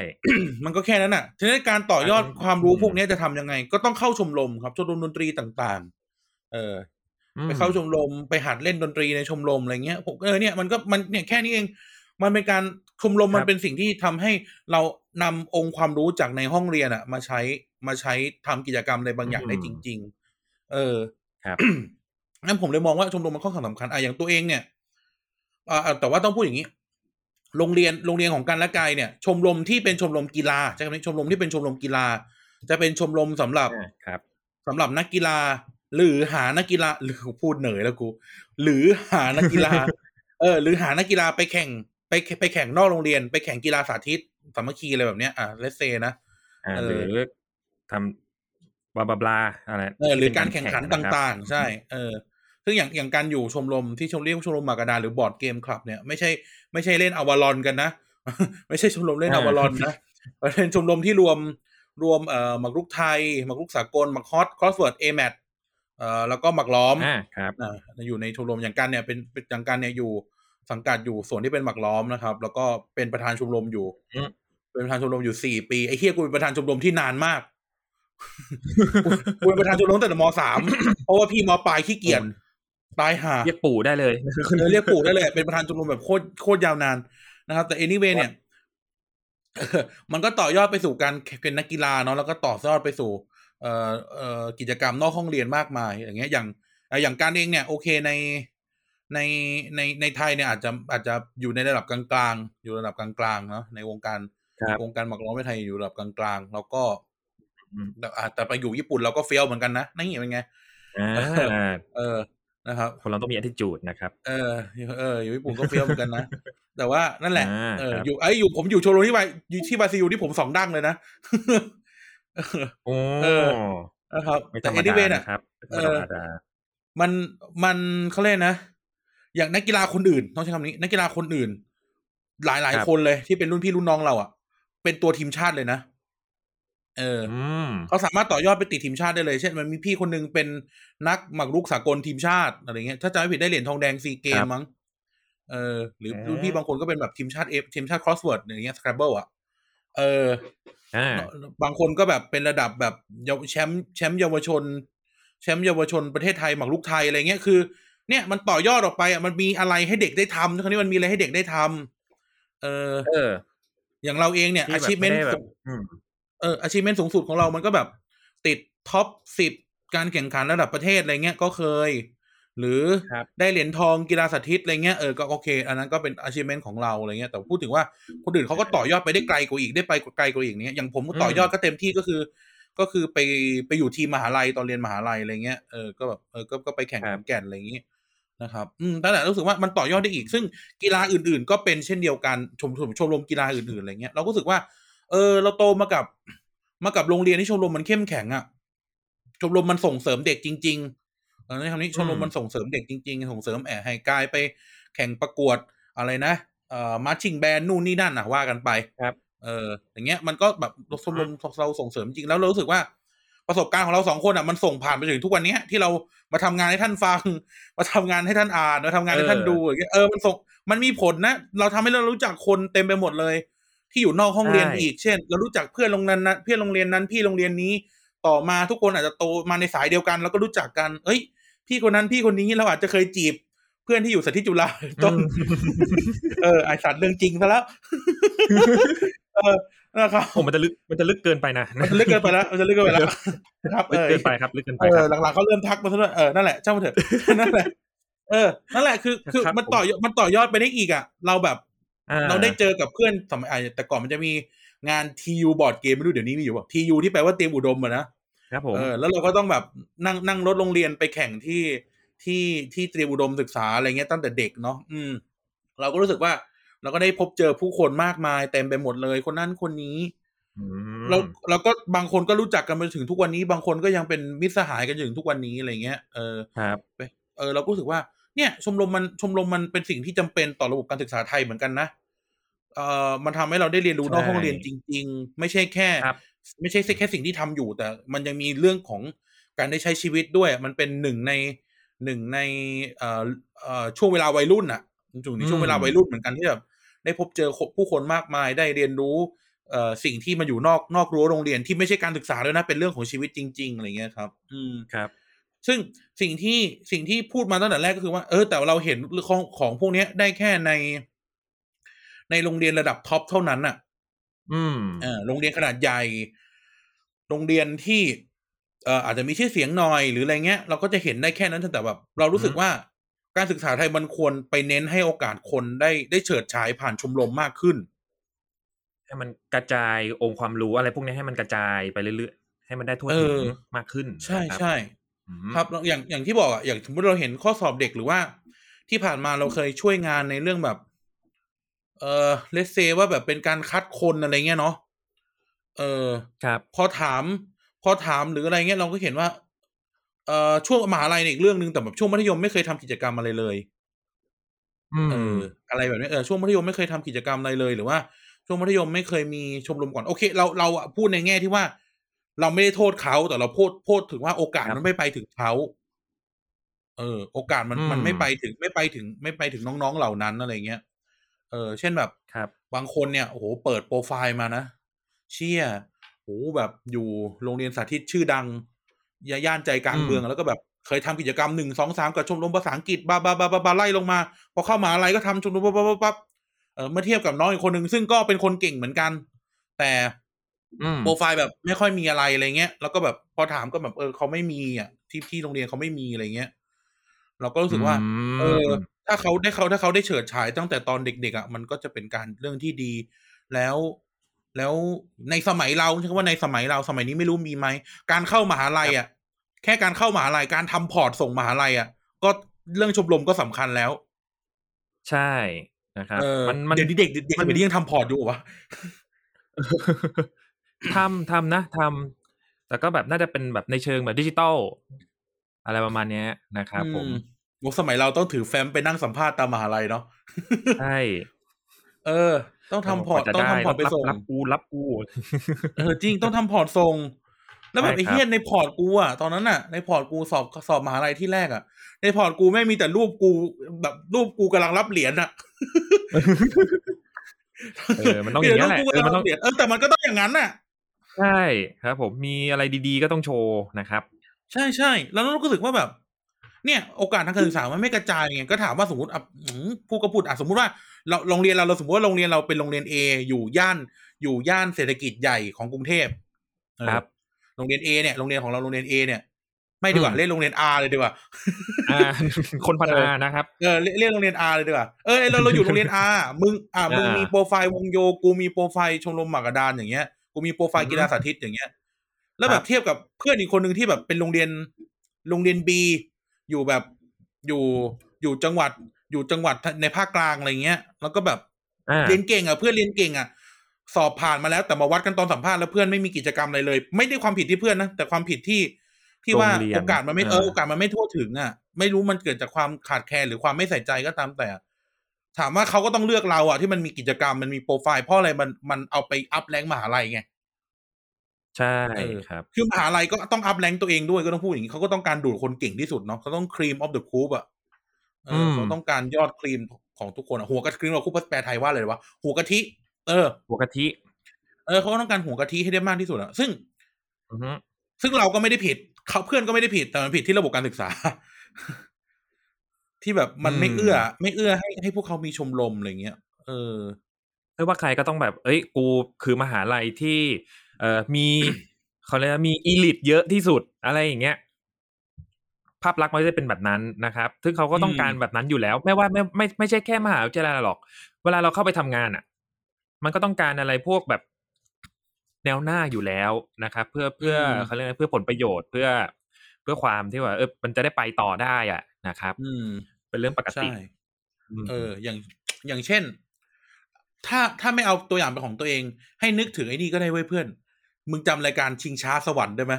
มันก็แค่นั้นน่ะทีนี้การต่อยอดอืมความรู้อืมพวกนี้จะทำยังไง ก็ต้องเข้าชมรมครับชมรมดนตรีต่าง ๆ เอออืม ไปเข้าชมรมไปหัดเล่นดนตรีในชมรมอะไรเงี้ยผมเออเนี่ยมันก็มันเนี่ยแค่นี้เอง มันเป็นการชมรมมันเป็นสิ่งที่ทำให้เรานำองค์ความรู้จากในห้องเรียนอะมาใช้มาใช้ทำกิจกรรมอะไรบางอย่างได้จริง ๆ เออครับงั้นผมเลยมองว่าชมรมมันค่อนข้างสำคัญอะอย่างตัวเองเนี่ยอ่าแต่ว่าต้องพูดอย่างนี้ โรงเรียนโรงเรียนของกันและกายเนี่ย ชมรมที่เป็นชมรมกีฬาใช่ไหมชมรมที่เป็นชมรมกีฬา จะเป็นชมรมสำหรับอ่าครับสำหรับนักกีฬา หรือหานักกีฬาหรือพูดเหนื่อยแล้วกู หรือหานักกีฬา เออ หรือหานักกีฬาไปแข่ง ไปไปแข่งนอกโรงเรียน ไปแข่งกีฬาสาธิตสามัคคีอะไรแบบเนี้ยอะเลสเซนะอ่าเออหรือทำบลาบลาบลาอะไรเออหรือที่การเป็แข่งขันนะครับต่างๆ ใช่ เออ ซึ่งอย่างอย่างการอยู่ชมรมที่ชมเรียกชมรมหมากกระดานหรือ board game club เนี่ยไม่ใช่ไม่ใช่เล่น Avalon กันนะไม่ใช่ชมรมเล่น Avalon นะเป็นชมรมที่รวมรวมเอ่อหมากรุกไทยหมากรุกสากลหมากฮอส crossword A-Math เอ่อแล้วก็หมากล้อมอ่าครับอ่าอยู่ในชมรมอย่างกันเนี่ยเป็นเป็นอย่างกันเนี่ยอยู่สังกัดอยู่ส่วนที่เป็นหมากล้อมนะครับ แล้วก็เป็นประธานชมรมอยู่อืมเป็นประธานชมรมอยู่สี่ปีไอ้เฮียกูเป็นประธานชมรมที่นานมากกูเป็นประธานชมรมตั้งแต่มสามเพราะว่าพี่มปลายขี้เกียจตายห่าเรียกปู่ได้เลยเออเรียกปู่ได้เลย เป็นประธานชมรมแบบโคตรโคตรยาวนานนะครับ แต่ anyway เนี่ยมันก็ต่อยอดไปสู่การเป็นนักกีฬาเนาะแล้วก็ต่อยอดไปสู่เอ่อเอ่อ กิจกรรมนอกห้องเรียนมากมาย อย่างเงี้ยอย่างเอ่ออย่างการเองเนี่ยโอเคในในในในไทยเนี่ยอาจจะอาจจะอยู่ในระดับกลางๆ อยู่ระดับกลางๆเนาะในวงการครับวงการหมากล้อมในไทยอยู่ระดับกลางๆ แล้วก็อืมแต่อะแต่ไปอยู่ญี่ปุ่นเราก็เฟี้ยวเหมือนกันนะนี่เป็นไงอ่าเออนะครับคนเราต้องมี attitude นะครับ เออเอออยู่ญี่ปุ่นก็เฟี้ยวเหมือนกันนะ แต่ว่านั่นแหละอ่าเออครับอยู่ไอ้ยอยู่ผมอยู่โชโรที่บาอยู่ที่บราซิลที่ผมสองดั้งเลยนะ โอ้เออนะครับไม่ธแต่รรมเอ็นดาเวน่ะนะครับไม่เออธรรมดามันมันเขาเรียกนะ อย่างนักกีฬาคนอื่น ต้องใช้คำนี้ นักกีฬาคนอื่น หลายหลายคนเลยที่เป็นรุ่นพี่รุ่นน้องเราอะเป็นตัวทีมชาติเลยนะเอออืมเขาสามารถต่อยอดไปติดทีมชาติได้เลย เช่นมันมีพี่คนหนึงเป็นนักหมากรุกสากลทีมชาติอะไรเงี้ย ถ้าจำไม่ผิดได้เหรียญทองแดงซีเกมส์ครับมั้ง เออ หรือเอ๊ะรุ่นพี่บางคนก็เป็นแบบทีมชาติเอฟทีมชาติ crossword อย่างเงี้ย Scrabble อะ เอออ่า บางคนก็แบบเป็นระดับแบบเยาวแชมป์แชมป์เยาวชน แชมป์เยาวชนประเทศไทยหมากรุกไทยอะไรเงี้ยคือ เนี่ยมันต่อยอดออกไปอะมันมีอะไรให้เด็กได้ทำคราวนี้มันมีอะไรให้เด็กได้ทำเออ เออ อย่างเราเองเนี่ยที่อาแบบชีพเมไม่นได้แบบอืมเอออาชีพเมนสูงสุดของเรามันก็แบบ ติดท็อปสิบการแข่งขันระดับประเทศอะไรเงี้ยก็เคย หรือครับได้เหรียญทองกีฬาสาธิตอะไรเงี้ยเออก็โอเค อันนั้นก็เป็นอาชีพเมนของเราอะไรเงี้ยแต่พูดถึงว่าคนอื่นเขาก็ต่อยอดไปได้ไกลกว่าอีกได้ไปไกลกว่าอีกเนี้ยอย่างผมก็ต่อยอดก็เต็มที่ก็คือ ก็คือไปไปอยู่ทีมมหาลัยตอนเรียนมหาลัยอะไรเงี้ยเออก็แบบเออก็ก็ไปแข่งครัขบอนแก่นอะไรอย่างงี้นะครับอืมแต่แต่รู้สึกว่ามันต่อยอดได้อีก ซึ่งกีฬาอื่น ๆ ก็เป็นเช่นเดียวกันชมชมชมรมกีฬาอื่นๆอะไรเงี้ยเราก็รู้สึกว่า เออ เราโตมากับ มากับโรงเรียนที่ชมรมมันเข้มแข็งอะชมรมมันส่งเสริมเด็กจริงๆเออ ในคำนี้ชมรมมันส่งเสริมเด็กจริง ๆ ส่งเสริมแอบให้กายไปแข่งประกวดอะไรนะเอ่อมาชิงแบนนู่นนี่นั่นอะว่ากันไปครับ เอออย่างเงี้ยมันก็แบบชมรมเราส่งเสริมจริงแล้วเรารู้สึกว่าประสบการณ์ของเราสองคนอะมันส่งผ่านไปถึงทุกวันเนี้ยที่เรามาทำงานให้ท่านฟัง มาทำงานให้ท่านอ่านมาทำงานให้ท่านดูอย่างเงี้ยเออมันส่งมันมีผลนะ เราทำให้เรารู้จักคนเต็มไปหมดเลย ที่อยู่นอกห้องเรียนใช่อีก เช่น เรารู้จักเพื่อนโรงเรียนนั้นเพื่อนโรงเรียนนั้นพี่โรงเรียนนี้ ต่อมาทุกคนอาจจะโตมาในสายเดียวกัน แล้วก็รู้จักกัน เอ้ย พี่คนนั้นพี่คนนี้เราอาจจะเคยจีบ เพื่อนที่อยู่สันติจุฬาต้นเออไอสัตว์เรื่องจริงซะแล้วเออนะครับโอ้มันจะลึกมันจะลึกเกินไปนะมันจะลึกเกินไปแล้วมันจะลึกเกินไปแล้วนะครับลึเอกอเกินไปครับลึกเกินไปเอครัอบหลังๆเขาเริ่มทักมาซะด้วยเออนั่นแหละเจ้ามาเถอะนั่นแหละเออ นั่นแหละคือ คือครับมันต่อยอดมันต่อยอดไปได้อีกอะ เราแบบอ่เราได้เจอกับเพื่อนสมัยอะแต่ก่อนมันจะมีงาน TU board game ไม่รู้เดี๋ยวนี้มีอยู่ป่ะ TU ที่แปลว่าเตรียมอุดมอะนะ ครับผมเออแล้วเราก็ต้องแบบนั่งนั่งรถโรงเรียนไปแข่งที่ที่ที่เตรียมอุดมศึกษาอะไรเงี้ยตั้งแต่เด็กเนาะอืม เราก็รู้สึกว่า เราก็ได้พบเจอผู้คนมากมายเต็มไปหมดเลย คนนั้นคนนี้อืมเราเราก็บางคนก็รู้จักกันมาถึงทุกวันนี้ บางคนก็ยังเป็นมิตรสหายกันจนถึงทุกวันนี้อะไรเงี้ยเออครับไปเออเราก็รู้สึกว่าเนี่ยชมรมมันชมรมมันเป็นสิ่งที่จำเป็นต่อระบบการศึกษาไทยเหมือนกันนะเอ่อมันทำให้เราได้เรียนรู้นอกใช่ห้องเรียนจริง ๆ ไม่ใช่แค่ครับ ไม่ใช่แค่สิ่งที่ทำอยู่ แต่มันยังมีเรื่องของการได้ใช้ชีวิตด้วย มันเป็นหนึ่งในหนึ่งในเอ่อเอ่อช่วงเวลาวัยรุ่นอะจุงในช่วงเวลาวัยรุ่นเหมือนกันที่แบบได้พบเจอผู้คนมากมายได้เรียนรู้เอ่อสิ่งที่มันอยู่นอกนอกรั้วโรงเรียนที่ไม่ใช่การศึกษาด้วยนะเป็นเรื่องของชีวิตจริง ๆอะไรเงี้ยครับ อืมครับ ซึ่งสิ่งที่สิ่งที่พูดมาตั้งแต่แรกก็คือว่าเออแต่เราเห็นของของพวกเนี้ยได้แค่ใน ในโรงเรียนระดับท็อปเท่านั้นน่ะ อืมเออโรงเรียนขนาดใหญ่ โรงเรียนที่เอ่ออาจจะมีชื่อเสียงหน่อยหรืออะไรเงี้ย เราก็จะเห็นได้แค่นั้นแต่แบบ เรารู้สึกอืมว่าการศึกษาไทยมันควรไปเน้นให้โอกาสคนได้ได้เฉิดฉายผ่านชมรมมากขึ้น ให้มันกระจายองค์ความรู้อะไรพวกนี้ให้มันกระจายไปเรื่อยๆให้มันได้ทั่วเอถึองมากขึ้น ใช่นะครับใช่อืมครับแล้วอย่างอย่างที่บอกอะอย่างสมมติเราเห็นข้อสอบเด็กหรือว่า ที่ผ่านมาเราเคยช่วยงานในเรื่องแบบ เออเลสเซว่าแบบเป็นการคัดคนอะไรเงี้ยเนาะเออครับ พอถาม พอถามหรืออะไรเงี้ยเราก็เห็นว่า เอ่อช่วงมหาลัยเนี่ยอีกเรื่องหนึ่งแต่แบบช่วงมัธยมไม่เคยทำกิจกรรมอะไรเลยอืเอมออะไรแบบนี้เออช่วงมัธยมไม่เคยทำกิจกรรมอะไรเลยหรือว่า ช่วงมัธยมไม่เคยมีชมรมก่อนโอเค เราเราอะพูดในแง่ที่ว่า เราไม่ได้โทษเขาแต่เราพูดพูดถึงว่าโอกาสครับมันไม่ไปถึงเขาเออ โอกาสมันอืมมันไม่ไปถึงไม่ไปถึง ไม่ไปถึงน้องๆเหล่านั้นอะไรเงี้ย เออเช่นแบบครับ บางคนเนี่ยโอ้โหเปิดโปรไฟล์มานะ เชี่ยโหแบบอยู่โรงเรียนสาธิตชื่อดังย่าย่านใจกลางอืมเมืองแล้วก็แบบเคยทำกิจกรรมหนึ่งสองสามกับชมรมภาษาอังกฤษบาบาบาบาบาไล่ลงมา พอเข้ามหาอะไรก็ทำชมรมปั๊บปั๊บปั๊บปั๊บเออเมื่อเทียบกับน้องอีกคนหนึ่งซึ่งก็เป็นคนเก่งเหมือนกัน แต่อืมโปรไฟล์แบบไม่ค่อยมีอะไรอะไรเงี้ยแล้วก็แบบพอถามก็แบบเออเขาไม่มีอะที่ที่โรงเรียนเขาไม่มีอะไรเงี้ย เราก็รู้สึกว่า เออ ถ้าเขาได้เขาถ้าเขาได้เฉิดฉายตั้งแต่ตอนเด็ก ๆอะมันก็จะเป็นการเรื่องที่ดี แล้วแล้วในสมัยเราใช่ว่าในสมัยเราสมัยนี้ไม่รู้มีไหมการเข้ามหาลัยอะ แค่การเข้ามหาลัยการทำพอร์ตส่งมหาลัยอะ ก็เรื่องชมรมก็สำคัญแล้ว ใช่นะครับเออมันมันเดี๋ยวนี้เด็กเด็กมันเดี๋ยวนี้ยังทำพอร์ตอยู่เหรอวะทำทำนะทำแต่ก็แบบน่าจะเป็นแบบในเชิงแบบดิจิตอลอะไรประมาณเนี้ยนะครับผมอื โอ้สมัยเราต้องถือแฟ้มไปนั่งสัมภาษณ์ตามมหาลัยเนาะใช่เออ ต้องทำพอร์ตกว่าจะต้องได้ทำพอร์ตไปรับส่งรับกูรับกูเออจริงต้องทำพอร์ตส่งแล้วแบบใช่ไอ้ครับเฮียในพอร์ตกูอะตอนนั้นอะในพอร์ตกูสอบสอบมหาลัยที่แรกอะในพอร์ตกูไม่มีแต่รูปกูแบบรูปกูกำลังรับเหรียญอะเออมันต้องอย่างนี้ยแหละมีเอแต่อรูมันปต้องกูกำลังรับเหรียญเออแต่มันก็ต้องอย่างนั้นน่ะ ใช่ครับ ผมมีอะไรดีๆก็ต้องโชว์นะครับ ใช่ใช่แล้วเราก็รู้สึกว่าแบบ เนี่ยโอกาสทางการศึกษามันไม่กระจายไงก็ถามว่าสมมติอะอืมพูดก็พูดอะสมมติว่าเราโรงเรียนเราเราสมมติว่าโรงเรียนเราเป็นโรงเรียนเออยู่ย่านอยู่ย่านเศรษฐกิจใหญ่ของกรุงเทพเออครับโรงเรียนเอเนี่ยโรงเรียนของเราโรงเรียนเอเนี่ยไม่ดีกว่าอืมเรียกโรงเรียนอาเลยดีกว่าอ่าคนพัฒนานะครับเออเรียกเรียกโรงเรียนอาเลยดีกว่าเออเราเราอยู่โรงเรียนอามึงอะมึงอ่ามีมีโปรไฟล์วงโยกูมีโปรไฟล์ชมรมหมากกระดานอย่างเงี้ยกูมีโปรไฟล์กีฬาสาธิตอย่างเงี้ย แล้วแบครับบเทียบกับเพื่อนอีกคนหนึ่งที่แบบเป็นโรงเรียนโรงเรียนบี อยู่แบบอยู่อยู่จังหวัดอยู่จังหวัดในภาคกลางอะไรเงี้ย แล้วก็แบบอ่าเรียนเก่งอะเพื่อนเรียนเก่งอะสอบผ่านมาแล้วแต่มาวัดกันตอนสัมภาษณ์แล้วเพื่อนไม่มีกิจกรรมอะไรเลย ไม่ได้ความผิดที่เพื่อนนะแต่ความผิดที่ที่ว่าโรงเรียนโอกาสมันไม่อ่าเออโอกาสมันไม่ทั่วถึงอะ ไม่รู้มันเกิดจากความขาดแคลนหรือความไม่ใส่ใจก็ตามแต่ ถามว่าเขาก็ต้องเลือกเราอะที่มันมีกิจกรรมมันมีโปรไฟล์เพราะอะไรมันมันเอาไป up rank มหาลัยไง ใช่เออครับ คือมหาลัยก็ต้อง up rank ตัวเองด้วยก็ต้องพูดอย่างนี้เขาก็ต้องการดูดคนเก่งที่สุดเนาะเขาต้อง cream of the crop อะเออมเขาต้องการยอดครีมของทุกคนอะหัวกะทิ cream of the crop แปลไทยว่าอะไรวะหัวกะทิ เออ หัวกะทิ เออเขาก็ต้องการหัวกะทิให้ได้มากที่สุดอะซึ่งอือฮึซึ่งเราก็ไม่ได้ผิดเขาเพื่อนก็ไม่ได้ผิดแต่มันผิดที่ระบบการศึกษา ที่แบบมันไม่เอื้อ ไม่เอื้อให้ให้พวกเขามีชมรมอะไรเงี้ยเออไม่ว่าใครก็ต้องแบบ เอ้ย กูคือมหาลัยที่ เอ่อมีเขาเรียกว่ามีอีลิทเยอะที่สุดอะไรอย่างเงี้ยภาพลักษณ์มันจะเป็นแบบนั้นนะครับ ซึ่งเขาก็ต้องอืมการแบบนั้นอยู่แล้ว ไม่ว่าไม่ไม่ไม่ใช่แค่มหาวิทยาลัยหรอก เวลาเราเข้าไปทำงานอะ มันก็ต้องการอะไรพวกแบบแนวหน้าอยู่แล้วนะครับ เพื่อเพื่อเขาเรียกอะไรเพื่อผลประโยชน์เพื่อเพื่อความที่ว่า เออ มันจะได้ไปต่อได้อะนะครับ อืม เป็นเรื่องปกใช่ติมเออ อย่างอย่างเช่น ถ้าถ้าไม่เอาตัวอย่างเป็นของตัวเอง ให้นึกถึงไอ้นี่ก็ได้เว้ยเพื่อน มึงจำรายการชิงช้าสวรรค์ได้ไหม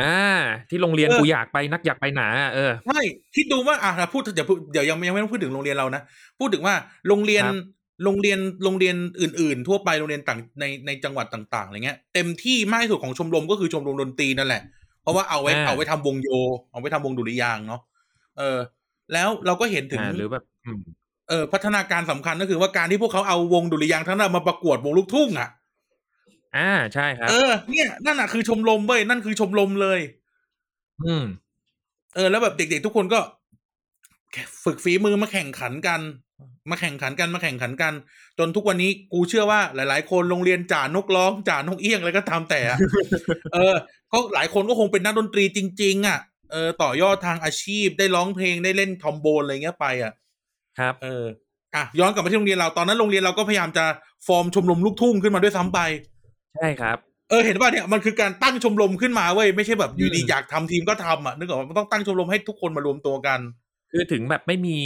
อ่า ที่โรงเรียนเออกูอยากไปนักอยากไปหนาเออใช่คิดดูว่าอะพูดเดี๋ยวพูดเดี๋ยวยังยังไม่ต้องพูดถึงโรงเรียนเรานะพูดถึงว่าโรงเรียนครับโรงเรียนโรงเรียนอื่น ๆ ทั่วไปโรงเรียนต่างในในจังหวัดต่างๆอะไรเงี้ยเต็มที่มากที่สุดของชมรมก็คือชมรมดนตรีนั่นแหละ เพราะว่าเอาไว้อ่าเอาไว้ทำวงโย เอาไว้ทำวงดุริยางค์เนาะเออ แล้วเราก็เห็นถึงอ่าหรือแบบอืมเออพัฒนาการสำคัญก็คือว่าการที่พวกเขาเอาวงดุริยางค์ทั้งนั้นมาประกวดวงลูกทุ่งอะ อ่าใช่ครับ เออเนี่ยนั่นอะคือชมรมเว้ยนั่นคือชมรมเลย อืม เออ แล้วแบบเด็กๆทุกคนก็ ฝึกฝีมือมาแข่งขันกัน มาแข่งขันกันมาแข่งขันกัน จนทุกวันนี้กูเชื่อว่าหลาย ๆ คนโรงเรียนจ่านกร้องจ่านกเอี้ยงอะไรก็ตามแต่อะเออเขาหลายคนก็คงเป็นนักดนตรีจริง ๆ อะเออต่อยอดทางอาชีพได้ร้องเพลงได้เล่นทอมโบนอะไรเงี้ยไปอะ ครับ เอออะย้อนกลับมาที่โรงเรียนเราตอนนั้นโรงเรียนเราก็พยายามจะฟอร์มชมรมลูกทุ่งขึ้นมาด้วยซ้ำไป ใช่ครับ เออเห็นป่ะเนี่ยมันคือการตั้งชมรมขึ้นมาเว้ยไม่ใช่แบบอยู่ดีอืมอยากทำทีมก็ทำอะนึกออกว่ามันต้องตั้งชมรมให้ทุกคนมารวมตัวกัน คือถึงแบบไม่มี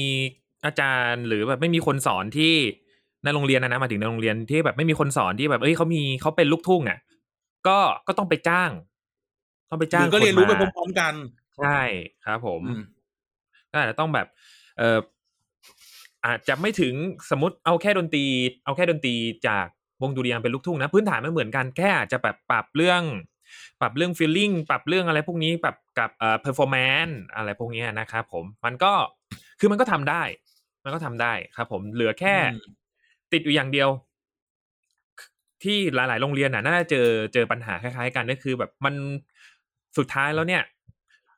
อาจารย์หรือแบบไม่มีคนสอนที่ในโรงเรียนนะนะหมายถึงในโรงเรียนที่แบบไม่มีคนสอนที่แบบเอ้ยเขามีเขาเป็นลูกทุ่งอะ ก็ก็ต้องไปจ้างต้องไปหจ้างรือก็เรียนรู้ไปคพร้อมๆกัน ใช่ครับผมอืมก็อาจจะต้องแบบ เอออาจจะไม่ถึงสมมติเอาแค่ดนตรี เอาแค่ดนตรีจาก วงดุริยางค์เป็นลูกทุ่งนะพื้นฐานไม่เหมือนกันแค่อาจจะแบบปรับเรื่อง ปรับเรื่อง feeling ปรับเรื่องอะไรพวกนี้ปรับกับเอ่อ performance อะไรพวกนี้นะครับผมมันก็คือมันก็ทำได้ มันก็ทำได้ครับ ผมเหลือแค่อืมติดอยู่อย่างเดียว ที่หลาย ๆ โรงเรียนน่ะน่าจะเจอเจอปัญหาคล้าย ๆ กันก็คือ แบบมันสุดท้ายแล้วเนี่ย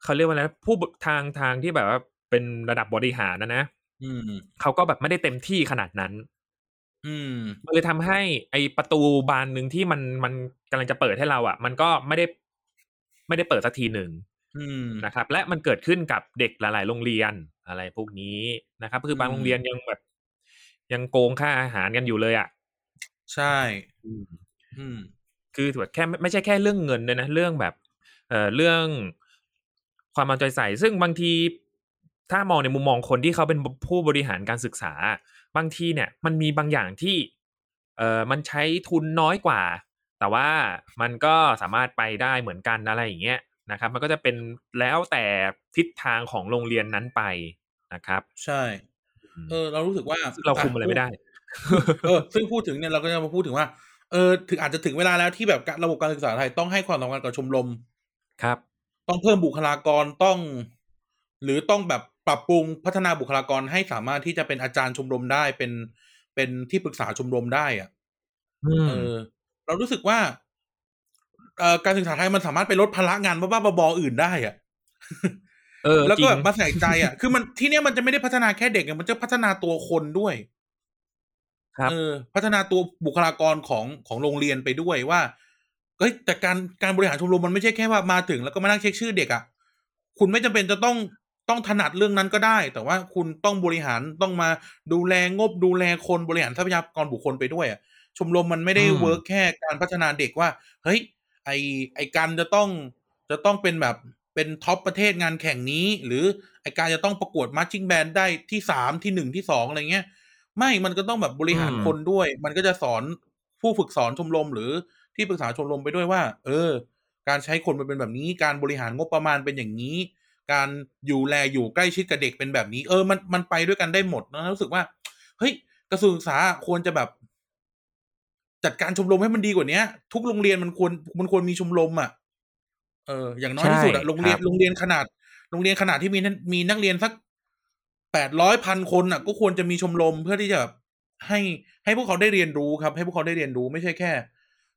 เขาเรียกว่าอะไรนะผู้บทางทางที่แบบว่าเป็นระดับบริหารนะนะอืมเขาก็แบบไม่ได้เต็มที่ขนาดนั้น อืมมันเลยทำให้ ไอประตูบานหนึ่งที่มันมันกำลังจะเปิดให้เราอะ มันก็ไม่ได้ ไม่ได้เปิดสักทีหนึ่งอืมนะครับ และมันเกิดขึ้นกับเด็กหลาย ๆ โรงเรียนอะไรพวกนี้นะครับคือบางอืมโรงเรียนยังแบบ ยังโกงค่าอาหารกันอยู่เลยอะใช่ อืมคือแบบแค่ไม่ไม่ใช่แค่เรื่องเงินเลยนะเรื่องแบบ เอ่อเรื่องความเอาใจใส่ ซึ่งบางทีถ้ามองในมุมมองคนที่เขาเป็นผู้บริหารการศึกษา บางทีเนี่ยมันมีบางอย่างที่เอ่อมันใช้ทุนน้อยกว่า แต่ว่ามันก็สามารถไปได้เหมือนกันอะไรอย่างเงี้ยนะครับ มันก็จะเป็นแล้วแต่ทิศทางของโรงเรียนนั้นไปนะครับ ใช่ เออ เรารู้สึกว่าซึ่งเราคุมอะไรไม่ได้ เออ ซึ่งพูดถึงเนี่ยเราก็จะมาพูดถึงว่าเออถึงอาจจะถึงเวลาแล้วที่แบบระบบการศึกษาไทยต้องให้ความสำคัญกับชมรมครับ ต้องเพิ่มบุคลากรต้อง หรือต้องแบบปรับปรุงพัฒนาบุคลากรให้สามารถที่จะเป็นอาจารย์ชมรมได้เป็นเป็นที่ปรึกษาชมรมได้อะอืมเออ เรารู้สึกว่าเอ่อการศึกษาไทยมันสามารถไปลดภาระงานบ้าๆบอๆอื่นได้อะเออ แล้วจริก็งแบบมาใส่ใจอะ คือมันที่เนี้ยมันจะไม่ได้พัฒนาแค่เด็กอะมันจะพัฒนาตัวคนด้วย ครับเออ พัฒนาตัวบุคลากรของของโรงเรียนไปด้วยว่าเอ้ยแต่การการบริหารชมรมมันไม่ใช่แค่ว่ามาถึง แล้วก็มานั่งเช็คชื่อเด็กอะ คุณไม่จำเป็นจะต้อง ต้องถนัดเรื่องนั้นก็ได้ แต่ว่าคุณต้องบริหารต้องมาดูแลงบดูแลคนบริหารทรัพยากรบุคคลไปด้วยอะชมรมมันไม่ได้อืมเวิร์กแค่การพัฒนาเด็กว่า เฮ้ย ไอไอการจะต้องจะต้องเป็นแบบเป็น top ประเทศงานแข่งนี้ หรือไอการจะต้องประกวด marching band ได้ที่สามที่หนึ่งที่สองอะไรเงี้ย ไม่มันก็ต้องแบบบริหารอืมคนด้วย มันก็จะสอนผู้ฝึกสอนชมรมหรือที่ปรึกษาชมรมไปด้วยว่า เออ การใช้คนมันเป็นแบบนี้ การบริหารงบประมาณเป็นอย่างนี้ การอยู่แลอยู่ใกล้ชิดกับเด็กเป็นแบบนี้ เออมันมันไปด้วยกันได้หมดนะรู้สึกว่า เฮ้ยกระทรวงศึกษาควรจะแบบ จัดการชมรมให้มันดีกว่าเนี้ย ทุกโรงเรียนมันควรมันควรมีชมรมอะเอออย่างน้อยที่สุดอะใช่โรงเรียนครับโรงเรียนขนาด โรงเรียนขนาดที่มีนักมีนักเรียนสักแปดร้อยพันคนอะ ก็ควรจะมีชมรมเพื่อที่จะแบบให้ให้พวกเขาได้เรียนรู้ครับ ให้พวกเขาได้เรียนรู้ไม่ใช่แค่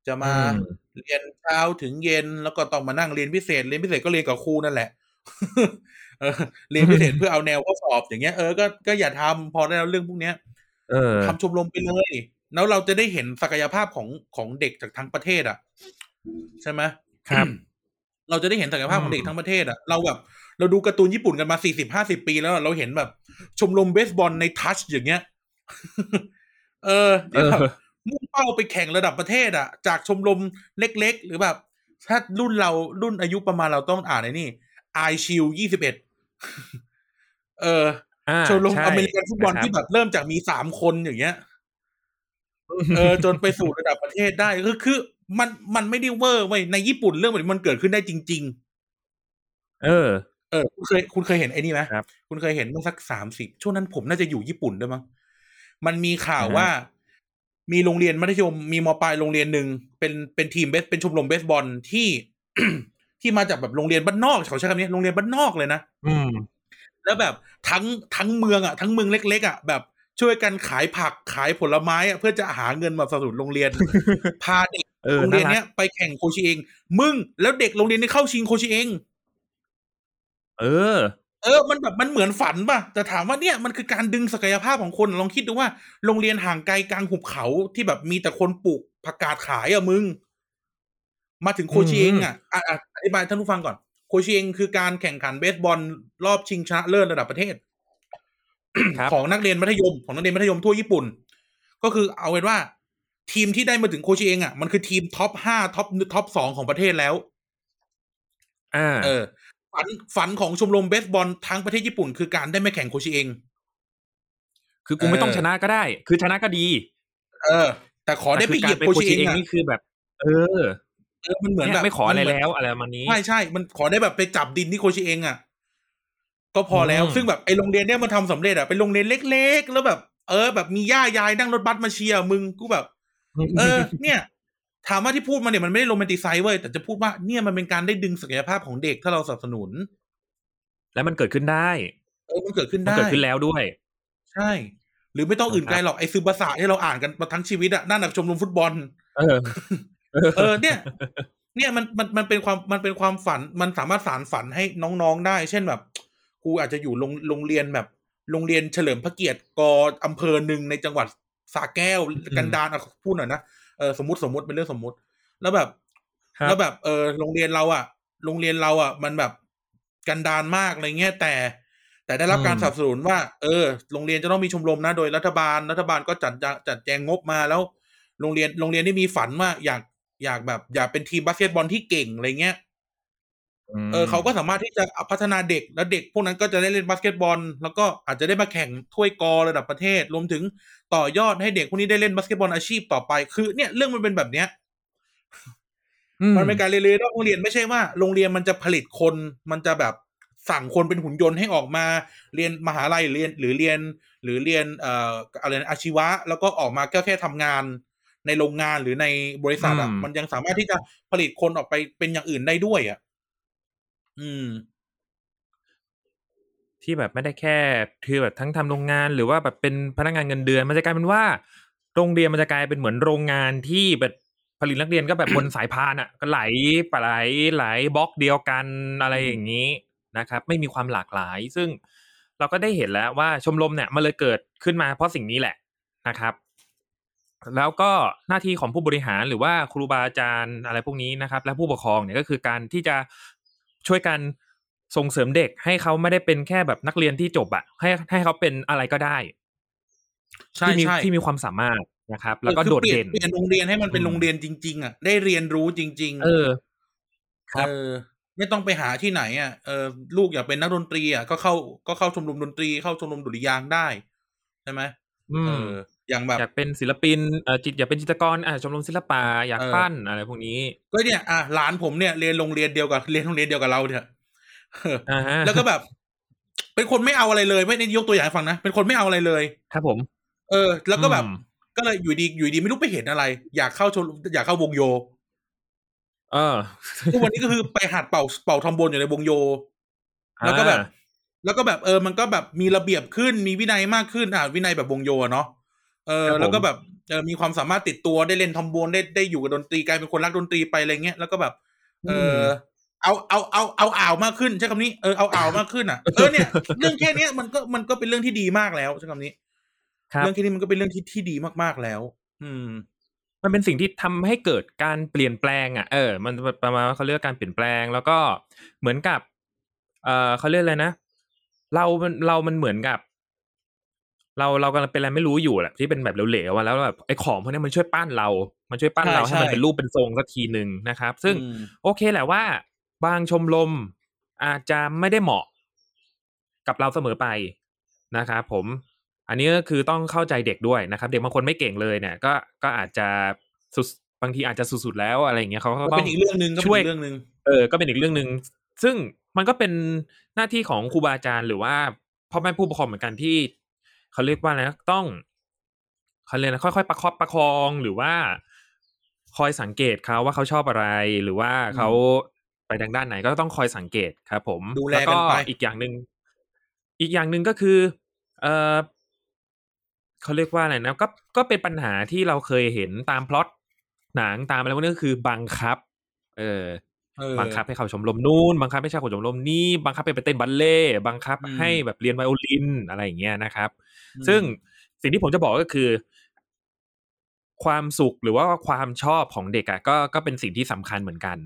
จะมาอืมเรียนเช้าถึงเย็นแล้วก็ต้องมานั่งเรียนพิเศษเรียนพิเศษก็เรียนกับครูนั่นแหละ เออเรียนพิเศษเพื่อเอาแนวข้อสอบอย่างเงี้ยเออก็ก็อย่าทำพอได้แล้วเรื่องพวกเนี้ยเออทำชมรมไปเลย แล้วเราจะได้เห็นศักยภาพของของเด็กจากทั้งประเทศ อะ ใช่ไหมครับ เราจะได้เห็นศักยภาพของเด็กอืมทั้งประเทศอะเราแบบเราดูการ์ตูนญี่ปุ่นกันมาสี่สิบห้าสิบปีแล้วอะเราเห็นแบบ ชมรมเบสบอลในทัชอย่างเงี้ย เออเอที่อแบบมุ่งเป้าไปแข่งระดับประเทศอะ จากชมรมเล็ก ๆ หรือแบบ ถ้ารุ่นเรารุ่นอายุประมาณเราต้องอ่านไอ้นี่ ไอชิลยี่สิบเอ็ดเอออ่าชมรมใช่อเมริกันฟุตบอลนะครับที่แบบเริ่มจากมีสามคนอย่างเงี้ยเออจนไปสู่ระดับประเทศได้คือคือ มันมันไม่ได้เวอร์ไว้ยในญี่ปุ่นเรื่องแบบนี้มันเกิดขึ้นได้จริงเออๆเออ คุณเคย คุณเคยเห็นไอ้นี่ไหมครับคุณเคยเห็นเมื่อสักสามสิบช่วงนั้นผมน่าจะอยู่ญี่ปุ่นด้วยมั้งมันมีข่าวอ่าฮะว่า มีโรงเรียนมัธยมมีมปลายโรงเรียนหนึ่งเป็นเป็นทีมเบสเป็นชมรมเบสบอลที่ ที่มาจากแบบโรงเรียนบ้านนอกเขาใช้คำนี้โรงเรียนบ้านนอกเลยนะอืม แล้วแบบทั้งทั้งเมืองอะทั้งเมืองเล็ก ๆอะแบบช่วยกันขายผักขายผลไม้อะเพื่อจะหาเงินมาสนับสนุนโรงเรียนพาเด็กเออโรงเรียนน่ารักเนี้ยไปแข่งโคชิเอง มึงแล้วเด็กโรงเรียนนี้เข้าชิงโคชิเองเออ เออ มันแบบมันเหมือนฝันป่ะ แต่ถามว่าเนี่ยมันคือการดึงศักยภาพของคนลองคิดดูว่า โรงเรียนห่างไกลกลางหุบเขาที่แบบมีแต่คนปลูกผักกาดขายอะมึง มาถึงโคชิเองอะอะอะอธิบายท่านผู้ฟังก่อน โคชิเองคือการแข่งขันเบสบอลรอบชิงชนะเลิศระดับประเทศครับของนักเรียนมัธยมของนักเรียนมัธยมทั่วญี่ปุ่น ก็คือเอาเป็นว่า ทีมที่ได้มาถึงโคชิเอ็งอะมันคือทีม top ห้า top top สองของประเทศแล้วอ่าเออ ฝันฝันของชมรมเบสบอลทั้งประเทศญี่ปุ่น คือการได้มาแข่งโคชิเอ็ง คือกูไม่ต้องเออชนะก็ได้ คือชนะก็ดี เออ แต่ขอได้ไปเหยียบแต่โคคือชิการเองเป็นอะนี่คือแบบ เออ เออมันเหมือนเนี่ยแบบไม่ขออะไรนเหมืนแล้วอะไรประมาณนี้ใช่ใช่มันขอได้แบบไปจับดินที่โคชิเอ็งอะก็พอแล้วอืมซึ่งแบบไอโรงเรียนเนี่ยมันทำสำเร็จอะเป็นโรงเรียนเล็ก ๆ แล้วแบบ เออ แบบมีย่ายายนั่งรถบัสมาเชียร์มึงกูแบบ เออ เนี่ย ถามว่าที่พูดมาเนี่ยมันไม่ได้โรแมนติไซด์เว้ยแต่จะพูดว่าเนี่ยมันเป็นการได้ดึงศักยภาพของเด็กถ้าเราสนับสนุน แล้วมันเกิดขึ้นได้เออมันเกิดขึ้นมันได้เกิดขึ้นแล้วด้วย ใช่หรือไม่ต้องอื่นไกลหรอกไอซึบาสะที่เราอ่านกันมาทั้งชีวิตอะนั่นน่ะชมรมฟุตบอล เออ เออเนี่ย เนี่ยมันมันมันเป็นความมันเป็นความฝันมันสามารถสารฝันให้น้องๆได้ เช่นแบบกูอาจจะอยู่โรงโรงเรียนแบบ โรงเรียนเฉลิมพระเกียรติกอำเภอหนึ่งในจังหวัดสระแก้วกันดารอะพูดหน่อยนะเออสมมติสมมติเป็นเรื่องสมมติ แล้วแบบครับแล้วแบบเออโรงเรียนเราอะ โรงเรียนเราอะ มันแบบกันดารมากอะไรเงี้ยแต่ แต่ได้รับการอืมสนับสนุนว่า เออ โรงเรียนจะต้องมีชมรมนะโดยรัฐบาลรัฐบาลก็จัดจัดจัดแจงงบมาแล้ว โรงเรียนโรงเรียนที่มีฝันว่าอยาก อยากแบบอยากเป็นทีมบาสเกตบอลที่เก่งอะไรเงี้ยมเออเขาก็สามารถที่จะพัฒนาเด็กแล้วเด็กพวกนั้นก็จะได้เล่นบาสเกตบอล แล้วก็อาจจะได้มาแข่งถ้วยกอระดับประเทศ รวมถึงต่อยอดให้เด็กพวกนี้ได้เล่นบาสเกตบอลอาชีพต่อไป คือ เนี่ยเรื่องมันเป็นแบบเนี้ยอืมันเป็นการเรียนรู้นอกโรงเรียนไม่ใช่ว่าโรงเรียนมันจะผลิตคนมันจะแบบสั่งคนเป็นหุ่นยนต์ให้ออกมา เรียนมหาลัยเรียนหรือเรียน หรือเรียนเอ่ออะไรนะอาชีวะ แล้วก็ออกมาแค่แค่ทำงาน ในโรงงานหรือในบริษัทอะอืมมันยังสามารถที่จะผลิตคนออกไปเป็นอย่างอื่นได้ด้วยอะ อืม ที่แบบไม่ได้แค่คือแบบทั้งทำโรงงานหรือว่าแบบเป็นพนักงานเงินเดือนมันจะกลายเป็นว่า โรงเรียนมันจะกลายเป็นเหมือนโรงงานที่แบบผลิตนักเรียนก็แบบบนสายพานอะ ก็ไหลไปไหลไหลบล็อกเดียวกันอะไรอย่างนี้นะครับ ไม่มีความหลากหลาย ซึ่งเราก็ได้เห็นแล้วว่าชมรมเนี่ยมันเลยเกิดขึ้นมาเพราะสิ่งนี้แหละนะครับ แล้วก็หน้าที่ของผู้บริหารหรือว่าครูบาอาจารย์อะไรพวกนี้นะครับ และผู้ปกครองเนี่ยก็คือการที่จะช่วยกันส่งเสริมเด็กให้เขาไม่ได้เป็นแค่แบบนักเรียนที่จบอะให้ให้เขาเป็นอะไรก็ได้ใช่ที่มีใช่ที่มีความสามารถนะครับ แล้วก็คือโดดปลี่ยเด่นเปลี่ยนโรงเรียนให้มันเป็นอืมโรงเรียนจริง ๆอะได้เรียนรู้จริง ๆ เออครับเออไม่ต้องไปหาที่ไหนอะเออลูกอยากเป็นนักดนตรีอะก็เข้าก็เข้าชมรมดนตรีเข้าชมรมดุริยางค์ได้ใช่ไหมอืเอมอ อย่างแบบอยากเป็นศิลปินเออจิตอยากเป็นจิตรกรอ่าชมรมศิลปะอยากเออปั้นอะไรพวกนี้ ก็เนี่ยอะหลานผมเนี่ยเรียนโรงเรียนเดียวกับเรียนโรงเรียนเดียวกับเราเนี่ยเอออ่าฮะแล้วก็แบบ เป็นคนไม่เอาอะไรเลย ไม่ได้ยกตัวอย่างให้ฟังนะเป็นคนไม่เอาอะไรเลย ครับผม เออ แล้วก็แบบอืมก็เลยอยู่ดีอยู่ดีไม่รู้ไปเห็นอะไร อยากเข้าชมอยากเข้าวงโย เออทุกวันนี้ก็คือไปหัดเป่าเป่าทรอมโบนอยู่ในวงโย แล้วก็แบบอ่าแล้วก็แบบเออ มันก็แบบมีระเบียบขึ้นมีวินัยมากขึ้นอ่าวินัยแบบวงโยอะเนาะ เออครับผมแล้วก็แบบเออมีความสามารถติดตัวได้เล่นทรอมโบนได้ได้อยู่กับดนตรีกลายเป็นคนรักดนตรีไปอะไรเงี้ยแล้วก็แบบ เอออเอาเอาเอาเอาอ่าวมากขึ้นใช้คำนี้เออเอาอ่าวมากขึ้นอะเออเนี่ยเรื่องแค่เนี้ยมันก็มันก็เป็นเรื่องที่ดีมากแล้วใช้คำนี้ครับเรื่องแค่นี้มันก็เป็นเรื่องที่ที่ดีมากๆแล้ว อืม มันเป็นสิ่งที่ทำให้เกิดการเปลี่ยนแปลง อะเออ มันประมาณว่าเขาเรียกว่าการเปลี่ยนแปลง แล้วก็เหมือนกับ เออเขาเรียกอะไรนะเรามันเรามันเหมือนกับ เราเรากำลังเป็นอะไรไม่รู้อยู่แหละที่เป็นแบบเหลวๆอะแล้วแบบไอ้ของพวกนี้มันช่วยปั้นเรา มันช่วยปั้นใช่เราให้มันใช่เป็นรูปเป็นทรงสักทีหนึ่งนะครับ ซึ่งอืมโอเคแหละว่า บางชมรมอาจจะไม่ได้เหมาะกับเราเสมอไปนะครับผม อันนี้ก็คือต้องเข้าใจเด็กด้วยนะครับ เด็กบางคนไม่เก่งเลยเนี่ย ก็ก็อาจจะสุดบางทีอาจจะสุดๆแล้วอะไรอย่างเงี้ยเขาก็ก็ต้อเป็นงอีกเรื่องหนึ่งก็เป็นช่วยอีกเรื่องหนึ่งเออ ก็เป็นอีกเรื่องหนึ่งซึ่งมันก็เป็นหน้าที่ของครูบาอาจารย์หรือว่าพ่อแม่ผู้ปกครองเหมือนกันที่ เขาเรียกว่าอะไรนะต้องเขาเรียกนะค่อยๆประคอบประคองหรือว่า คอยสังเกตเขาว่าเขาชอบอะไร หรือว่าเขาไปทางด้านไหนก็ต้องคอยสังเกตครับ ผมดูแลแล้วกันไปอีกอย่างหนึ่งอีกอย่างหนึ่งก็คือ เออเขาเรียกว่าอะไรนะก็ก็เป็นปัญหาที่เราเคยเห็นตามพล็อตหนังตามอะไรพวกนี้ก็คือบังคับ เออเออ บังคับให้เข้าชมรมนู่นบังคับให้เข้าชมรมนี้บังคับให้ไปเต้นบัลเล่ต์บังคับอืมให้แบบเรียนไวโอลินอะไรอย่างเงี้ยนะครับอืมซึ่งสิ่งที่ผมจะบอกก็คือ ความสุขหรือว่าความชอบของเด็กอะก็ก็เป็นสิ่งที่สำคัญเหมือนกัน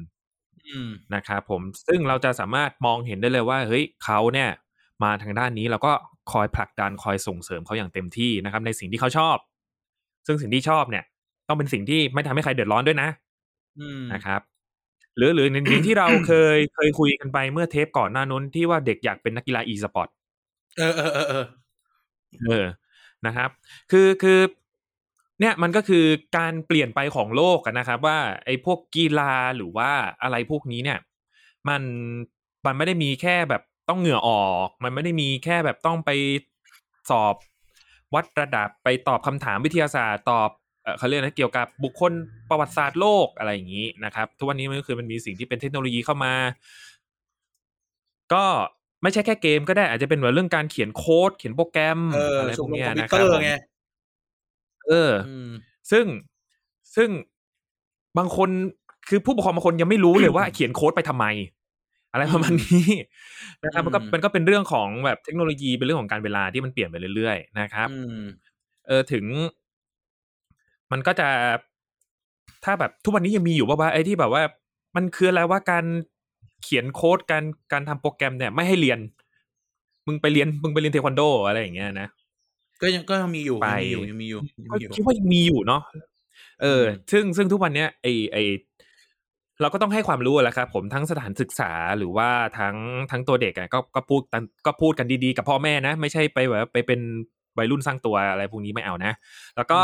อืมนะครับผมซึ่งเราจะสามารถมองเห็นได้เลยว่า เฮ้ยเขาเนี่ย มาทางด้านนี้เราก็คอยผลักดันคอยส่งเสริมเขาอย่างเต็มที่นะครับ ในสิ่งที่เขาชอบ ซึ่งสิ่งที่ชอบเนี่ย ต้องเป็นสิ่งที่ไม่ทำให้ใครเดือดร้อนด้วยนะอืมนะครับ หรือหรืออย่างที่เราเคยเคยคุยกันไปเมื่อเทปก่อนหน้านู้นที่ว่าเด็กอยากเป็นนักกีฬาอีสปอร์ตเออเออเออเออเออนะครับ คือคือเนี่ยมันก็คือการเปลี่ยนไปของโลกนะครับ ว่าไอ้พวกกีฬาหรือว่าอะไรพวกนี้เนี่ย มันมันไม่ได้มีแค่แบบต้องเหงื่อออก มันไม่ได้มีแค่แบบต้องไปสอบวัดระดับไปตอบคำถามวิทยาศาสตร์ตอบ เขาเรียกนะเกี่ยวกับบุคคลประวัติศาสตร์โลกอะไรอย่างนี้นะครับ ทุกวันนี้มันก็คือมันมีสิ่งที่เป็นเทคโนโลยีเข้ามา ก็ไม่ใช่แค่เกมก็ได้อาจจะเป็นเรื่องการเขียนโค้ด เขียนโปรแกรมอะไรพวกนี้นะครับเออ ซึ่งซึ่งบางคนคือผู้ปกครองบางคนยังไม่รู้เลยว่าเขียนโค้ดไปทำไม อะไรประมาณนี้นะครับมันก็มันก็เป็นเรื่องของแบบเทคโนโลยีเป็นเรื่องของการเวลาที่มันเปลี่ยนไปเรื่อยๆนะครับเออถึง มันก็จะถ้าแบบทุกวันนี้ยังมีอยู่ว่าว่าไอ้ที่แบบว่า มันคืออะไรว่าการเขียนโค้ดการการทำโปรแกรมเนี่ยไม่ให้เรียน มึงไปเรียนมึงไปเรียนเทควันโดอะไรอย่างเงี้ยนะก็ยังก็ยังมีอยู่ยังมีอยู่ยังมีอยู่คิดว่ายังมีอยู่เนาะเออ ซึ่งซึ่งทุกวันเนี้ยไอไอเราก็ต้องให้ความรู้แหละครับผมทั้งสถานศึกษาหรือว่าทั้งทั้งตัวเด็กอะก็ก็พูดก็พูดกันดีๆ กับพ่อแม่นะ ไม่ใช่ไปแบบไปเป็นวัยรุ่นสร้างตัวอะไรพวกนี้ไม่เอานะ แล้วก็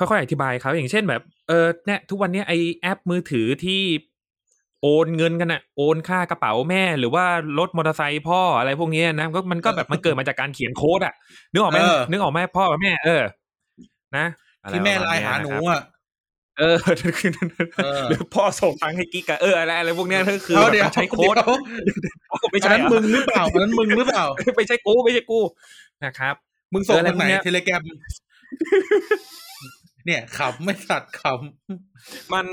ค่อยๆอธิบายเขาอย่างเช่นแบบเออเนี่ยทุกวันนี้ไอแอปมือถือที่โอนเงินกันอะโอนค่ากระเป๋าแม่ หรือว่ารถมอเตอร์ไซค์พ่ออะไรพวกนี้นะก็มันก็แบบมันเกิดมาจากการเขียนโค้ดอะนึกออกไหมนึกออกไหมพ่อแม่ เออ นะที่แม่ไลน์หาหนูอะเออหรือพ่อส่งตังให้กิ๊กอะเอออะไรอะไรพวกนี้ก็คือใช้โค้ดไม่ใช่นั้นมึงหรือเปล่านั้นมึงหรือเปล่าไม่ใช่กูไม่ใช่กูนะครับ มึงส่งทางไหนเทเลแกรม เนี่ยขำไม่สัตว์ขำมัน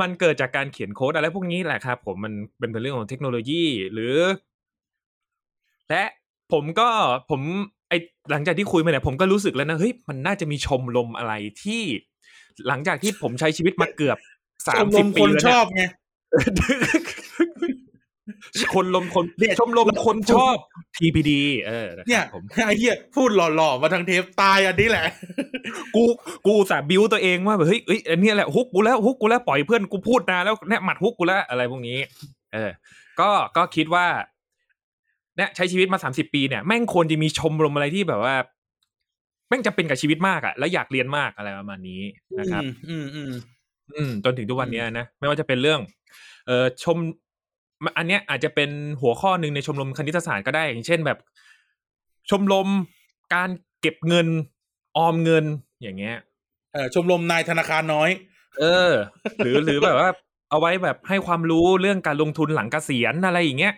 มันเกิดจากการเขียนโค้ดอะไรพวกนี้แหละครับ ผมมันเป็นเรื่องของเทคโนโลยีหรือ และผมก็ผมไอหลังจากที่คุยมาเนี่ยผมก็รู้สึกแล้วนะเฮ้ยมันน่าจะมีชมรมอะไรที่ หลังจากที่ผมใช้ชีวิตมาเกือบสามสิบปีแล้วเนี่ยชอบไง คนลมคนชมรมคนชอบ TPD เออเนี่ยผมไอ้เหี้ยพูดหล่อๆมาทางเทปตายอันนี้แหละ กูกูสาบิวตัวเองว่าแบบเฮ้ยเอ้ยอันนี้แหละฮุกกูแล้วฮุกกูแล้วปล่อยเพื่อนกูพูดนาแล้วเนี่ยหมัดฮุกกูแล้วอะไรพวกนี้ เออ ก็ก็คิดว่าเนี่ยใช้ชีวิตมาสามสิบปีเนี่ยแม่งควรจะมีชมรมอะไรที่แบบว่า แม่งจะเป็นกับชีวิตมากอะแล้วอยากเรียนมากอะไรประมาณนี้นะครับ อืมอืมอืมจนถึงทุกวันนี้นะไม่ว่าจะเป็นเรื่อง เออชม อันเนี้ยอาจจะเป็นหัวข้อหนึ่งในชมรมคณิตศาสตร์ก็ได้ อย่างเช่นแบบ ชมรมการเก็บเงินออมเงินอย่างเงี้ยเออชมรมนายธนาคารน้อย เออ หรือหรือแบบว่า เอาไว้แบบให้ความรู้เรื่องการลงทุนหลังเกษียณอะไรอย่างเงี้ย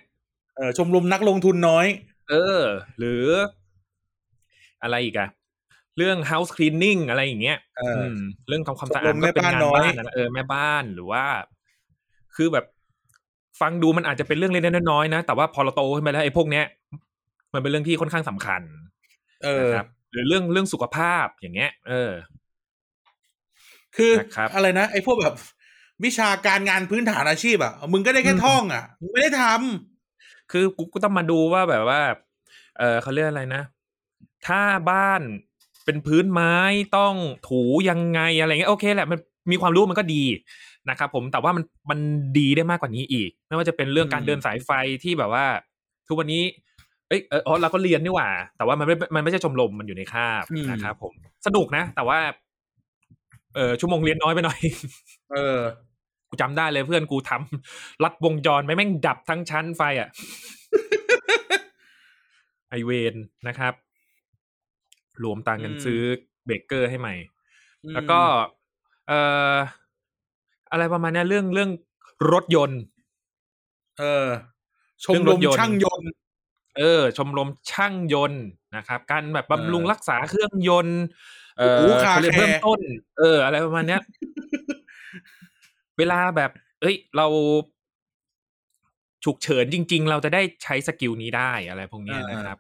เออชมรมนักลงทุนน้อย เออ หรือ อะไรอีกอะเรื่อง house cleaning อะไรอย่างเงี้ยเออเรื่องทำความสะอาดก็เป็นงานบ้านนะเออแม่บ้านหรือว่า คือแบบ ฟังดูมันอาจจะเป็นเรื่องเล็กน้อยๆนะ แต่ว่าพอเราโตขึ้นไปแล้วไอ้พวกเนี้ย มันเป็นเรื่องที่ค่อนข้างสำคัญ เออครับหรือเรื่องเรื่องสุขภาพอย่างเงี้ย เออ คืออะไรนะไอ้พวกแบบ วิชาการงานพื้นฐานอาชีพอะมึงก็ได้แค่ท่องอะมึงไม่ได้ทำคือกูก็ต้องมาดูว่าแบบว่า เออเขาเรียกอะไรนะ ถ้าบ้านเป็นพื้นไม้ต้องถูยังไงอะไรเงี้ยโอเคแหละมันมีความรู้มันก็ดี นะครับผมแต่ว่ามันมันดีได้มากกว่านี้อีก ไม่ว่าจะเป็นเรื่องการเดินสายไฟที่แบบว่า ทุกวันนี้ เอ้ยเออเราก็เรียนนี่หว่า แต่ว่ามันไม่มันไม่ใช่ชมรมมันอยู่ในคาบนะครับผมสนุกนะ แต่ว่า เออชั่วโมงเรียนน้อยไปหน่อย เออ กูจำได้เลยเพื่อนกูทำรัดวงจรไม่แม่งดับทั้งชั้นไฟอะไอเวนนะครับ รวมตังกันซื้อเบเกอร์ให้ใหม่ แล้วก็ เออ อะไรประมาณนี้เรื่องเรื่องรถยนต์ เออ ชมรมช่างยนต์ เออ ชมรมช่างยนต์นะครับ การแบบบำรุงรักษาเครื่องยนต์เออเรียนเริ่มต้น เออ อะไรประมาณเนี้ยเวลาแบบ เอ้ย เราฉุกเฉินจริง ๆ เราจะได้ใช้สกิลนี้ได้อะไรพวกนี้นะครับ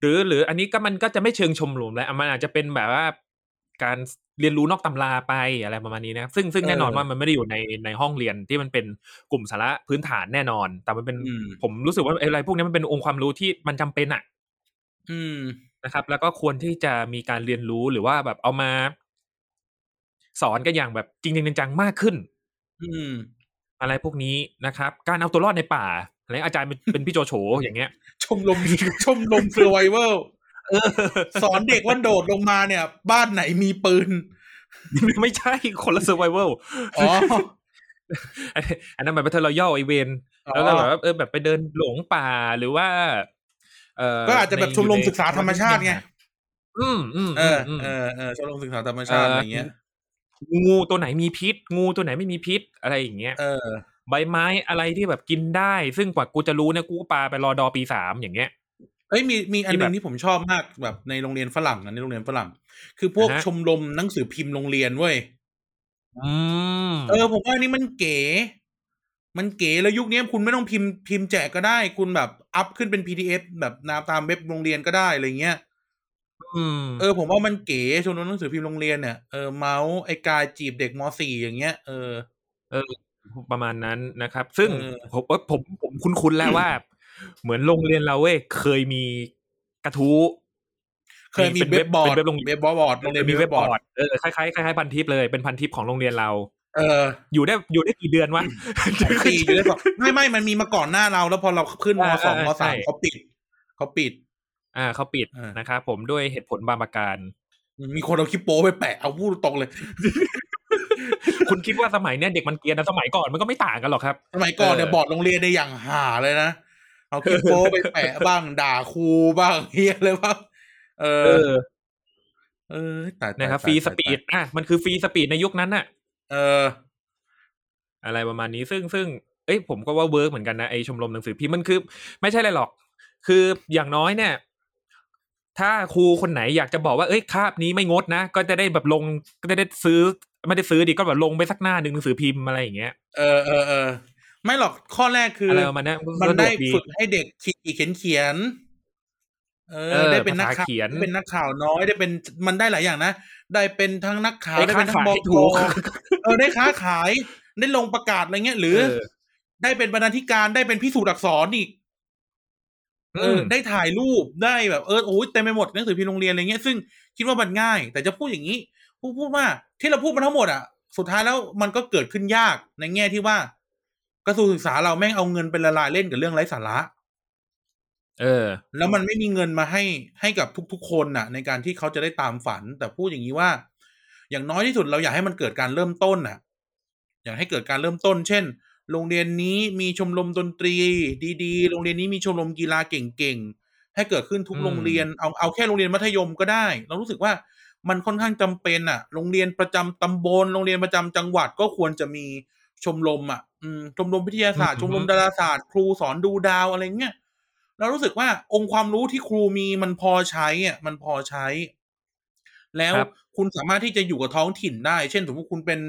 หรือหรืออันนี้ก็มันก็จะไม่เชิงชมรมแล้วมันอาจจะเป็นแบบว่า การเรียนรู้นอกตำราไปอะไรประมาณนี้นะซึ่งซึ่งแน่นอนว่ามันไม่ได้อยู่ในในห้องเรียนที่มันเป็นกลุ่มสาระพื้นฐานแน่นอน แต่มันเป็นผมรู้สึกว่าอะไรพวกนี้มันเป็นองค์ความรู้ที่มันจำเป็นอะ อืมนะครับ แล้วก็ควรที่จะมีการเรียนรู้หรือว่าแบบเอามา สอนกันอย่างแบบจริงจริงจังมากขึ้น อืม อะไรพวกนี้นะครับ การเอาตัวรอดในป่าอะไรอาจารย์เป็นพี่โจโฉอย่างเงี้ย ชมรมชมรมเซอร์ไวเวล สอนเด็กว่าโดดลงมาเนี่ย บ้านไหนมีปืน ไม่ใช่คนละ survival อ๋ออันนั้นแบบ battle royale ไอเวนแล้วก็แบบว่าเออแบบไปเดินหลงป่าหรือว่า เออก็อาจจะแบบในชมรมอยู่ในศึกษาธรรมชาติไงอืมอืมเอออืมเออเออชมรมศึกษาธรรมชาติอะไรเงี้ยงูตัวไหนมีพิษ งูตัวไหนไม่มีพิษอะไรอย่างเงี้ยเออ ใบไม้อะไรที่แบบกินได้ ซึ่งกว่ากูจะรู้เนี่ยกูก็ปาไปรอดอปีสามอย่างเงี้ย เอ้ยมีมีอันหนึที่งแบบที่ผมชอบมากแบบในโรงเรียนฝรั่งนะในโรงเรียนฝรั่ง คือพวกอ่าฮะชมรมหนังสือพิมพ์โรงเรียนเว้ยอืมเออ ผมว่าอันนี้มันเก๋ มันเก๋แล้วยุคนี้คุณไม่ต้องพิมพ์พิมพ์แจกก็ได้ คุณแบบอัพขึ้นเป็น PDF แบบนาตามเว็บโรงเรียนก็ได้อะไรเงี้ยอืมเออ ผมว่ามันเก๋ชมรมหนังสือพิมพ์โรงเรียนเนี่ยเออเมาส์ไอ้กายจีบเด็กมสี่อย่างเงี้ยเออเออประมาณนั้นนะครับ ซึ่งเออผมเอ้ยผมผมคุ้นๆแล้วว่า เหมือนโรงเรียนเราเว้ยเคยมีกระทู้เคยมีเว็บบอร์ดเป็นเว็บโรงเรียนเว็บบอร์ดโรงเรียนมีมีเว็บบอร์ดเว็บบอร์ดเออคล้ายๆคล้ายๆพันทิปเลยเป็นพันทิปของโรงเรียนเรา เออ อยู่ได้อยู่ได้กี่เดือนวะสองปีอยู่ได้สองไม่ไม่มันมีมาก่อนหน้าเรา แล้วพอเราขึ้นมอ่าสองมอ่าสามใช่เขาปิดเขาปิด อ่าเขาปิดอ่านนะครับผมด้วยเหตุผลบางประการ มีคนเอาคลิปโป้ไปแปะเอาพูดตรงเลย คุณคิดว่าสมัยเนี้ยเด็กมันเกรียนนะสมัยก่อนมันก็ไม่ต่างกันหรอกครับ สมัยก่อนเนี่ยเออบอร์ดโรงเรียนในยอย่างหาเลยนะ เอาคลิปโป้ไปแปะบ้างด่าครูบ้างเฮียเลยบ้างเอเอออเออตายตายนะครับตายฟรีตาย speech อะมันคือ free speech ในยุคนั้นน่ะ เออ อะไรประมาณนี้ซึ่งซึ่งเอ้ยผมก็ว่า work เหมือนกันนะไอชมรมหนังสือพิมพ์มันคือ ไม่ใช่อะไรหรอก คืออย่างน้อยเนี่ย ถ้าครูคนไหนอยากจะบอกว่าเอ้ยคาบนี้ไม่งดนะ ก็จะได้แบบลงก็จะได้ซื้อ ไม่ได้ซื้อดิก็แบบลงไปสักหน้าหนึ่งหนังสือพิมพ์อะไรอย่างเงี้ยเออเออเออ ไม่หรอกข้อแรกคืออะไรอประมาณนั้นมันสะดได้วกฝึกให้เด็กเขียนเขียนเอเอออได้เป็นนักภาษาข่าวเขียนได้เป็นนักข่าวน้อยได้เป็นมันได้หลายอย่างนะได้เป็นทั้งนักข่าวได้ได้เป็นทั้งค้าบขายกถูกเออได้ค้าขายได้ลงประกาศอะไรเงี้ยหรือเออได้เป็นบรรณาธิการได้เป็นพิสูจน์อักษรอีกเออมได้ถ่ายรูปได้แบบเออโอ้ยเต็มไปหมดหนังสือพิมพ์โรงเรียนอะไรเงี้ยซึ่งคิดว่ามันง่าย แต่จะพูดอย่างนี้พูดพูดว่าที่เราพูดมาทั้งหมดอะ สุดท้ายแล้วมันก็เกิดขึ้นยากในแง่ที่ว่า กระทรวงศึกษาเราแม่งเอาเงินเป็นละลายเล่นกับเรื่องไร้สาระ เออ แล้วมันไม่มีเงินมาให้ให้กับทุก ๆ คนน่ะ ในการที่เขาจะได้ตามฝัน แต่พูดอย่างนี้ว่า อย่างน้อยที่สุดเราอยากให้มันเกิดการเริ่มต้นน่ะ อยากให้เกิดการเริ่มต้น เช่น โรงเรียนนี้มีชมรมดนตรี ดีๆ โรงเรียนนี้มีชมรมกีฬาเก่งๆ ให้เกิดขึ้นทุกอืมโรงเรียน เอาเอาแค่โรงเรียนมัธยมก็ได้ เรารู้สึกว่ามันค่อนข้างจำเป็นอะ โรงเรียนประจำตำบล โรงเรียนประจำจังหวัดก็ควรจะมี ชมรมอะอืมชมรมวิทยาศาสตร์ชมรมดาราศาสตร์ครูสอนดูดาวอะไรเงี้ยเรารู้สึกว่าองค์ความรู้ที่ครูมีมันพอใช้อะมันพอใช้ แล้วครับคุณสามารถที่จะอยู่กับท้องถิ่นได้ เช่นสมมติคุณเป็น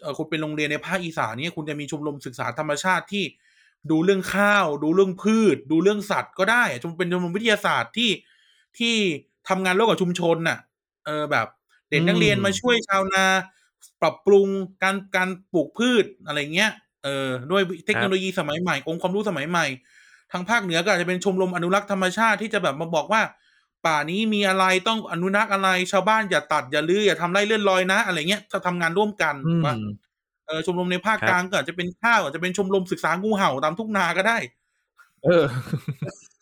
เอ่อคุณเป็นโรงเรียนในภาคอีสานเนี่ยคุณจะมีชมรมศึกษาธรรมชาติที่ดูเรื่องข้าว ดูเรื่องพืช ดูเรื่องสัตว์ก็ได้อะชมเป็นชมรมวิทยาศาสตร์ที่ที่ทำงานร่วมกับชุมชนน่ะ เออแบบ เด็กนักเรียนอืมมาช่วยชาวนา ปรับปรุงการการปลูกพืชอะไรเงี้ยเออด้วยเทคโนโลยีสมัยใหม่ องค์ความรู้สมัยใหม่ ทางภาคเหนือก็อาจจะเป็นชมรมอนุรักษ์ธรรมชาติที่จะแบบมาบอกว่า ป่านี้มีอะไรต้องอนุรักษ์อะไร ชาวบ้านอย่าตัดอย่าลื้ออย่าทำไร่เลื่อนลอยนะ อะไรเงี้ยจะทำงานร่วมกันอืมว่าเออชมรมในภาคครับกลางก็อาจจะเป็นข้าวอาจจะเป็นชมรมศึกษางูเห่าตามทุ่งนาก็ได้ เออ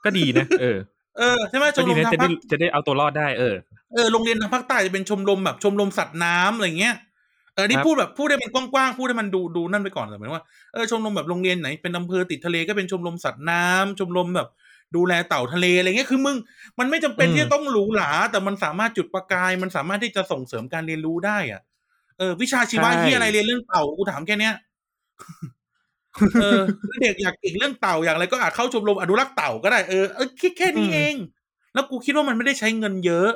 ก็ดีนะเออ เออใช่ไหมชก็มรดีมนะทางจะได้ภาคจะได้เอาตัวรอดได้เออเออโรงเรียนทางภาคใต้จะเป็นชมรมแบบชมรมสัตว์น้ำอะไรเงี้ย เออนี่ครับพูดแบบพูดได้มันกว้างๆพูดให้มันดูดูนั่นไปก่อนแต่หมายถึงว่าเออชมรมแบบโรงเรียนไหนเป็นอำเภอติดทะเลก็เป็นชมรมสัตว์น้ำชมรมแบบดูแลเต่าทะเลอะไรเงี้ยคือมึงมันไม่จำเป็นอืมที่จะต้องหรูหราแต่มันสามารถจุดประกาย มันสามารถที่จะส่งเสริมการเรียนรู้ได้อะเออ วิชาชีวะที่อะไรเรียนเรื่องเต่ากูถามแค่เนี้ยเออเด็กอยากเก่งเรื่องเต่าอย่างไรก็อาจเข้าชมรมอนุรักษ์เต่าก็ได้เออเออแค่แค่นี้อืมเอง แล้วกูคิดว่ามันไม่ได้ใช้เงินเยอะ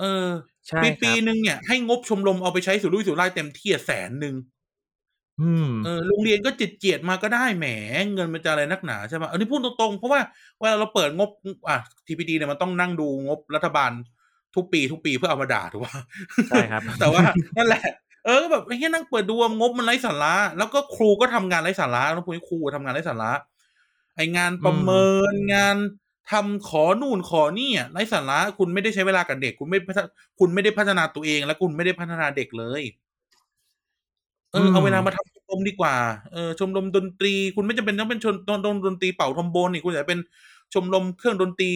เออ ใช่ปีคปีรับหนึ่งเนี่ยให้งบชมรมเอาไปใช้สุรุ่ยสุร่ายเต็มที่อะแสนหนึ่งอืมเออโรงเรียนก็จิตเจียดมาก็ได้แหมเงินมันจะอะไรนักหนาใช่ปะอันนี้พูดตรงๆ เพราะว่าเวลาเราเปิดงบ อะทีพีดีเนี่ยมันต้องนั่งดูงบรัฐบาลทุกปีทุกปีเพื่อเอามาด่าถูกป่ะใช่ครับ แต่ว่านั่นแหละ เออก็แบบไอ้เงี้ยนั่งเปิดดูว่างบมันไร้สาระ แล้วก็ครูก็ทำงานไร้สาระแล้วพวกนี้ครูทำงานไร้สาระไองานประเมินงาน ทำขอนู่นขอนี่อะไร้สาระคุณไม่ได้ใช้เวลากับเด็ก คุณไม่พัฒคุณไม่ได้พัฒนาตัวเอง และคุณไม่ได้พัฒนาเด็กเลย เอออืมเอาเวลามาทำชมรมดีกว่าเออชมรมดนตรี คุณไม่จำเป็นต้องเป็นชมรมดนตรีเป่าทอมโบนนี่คุณอยากเป็นชมรมเครื่องดนตรี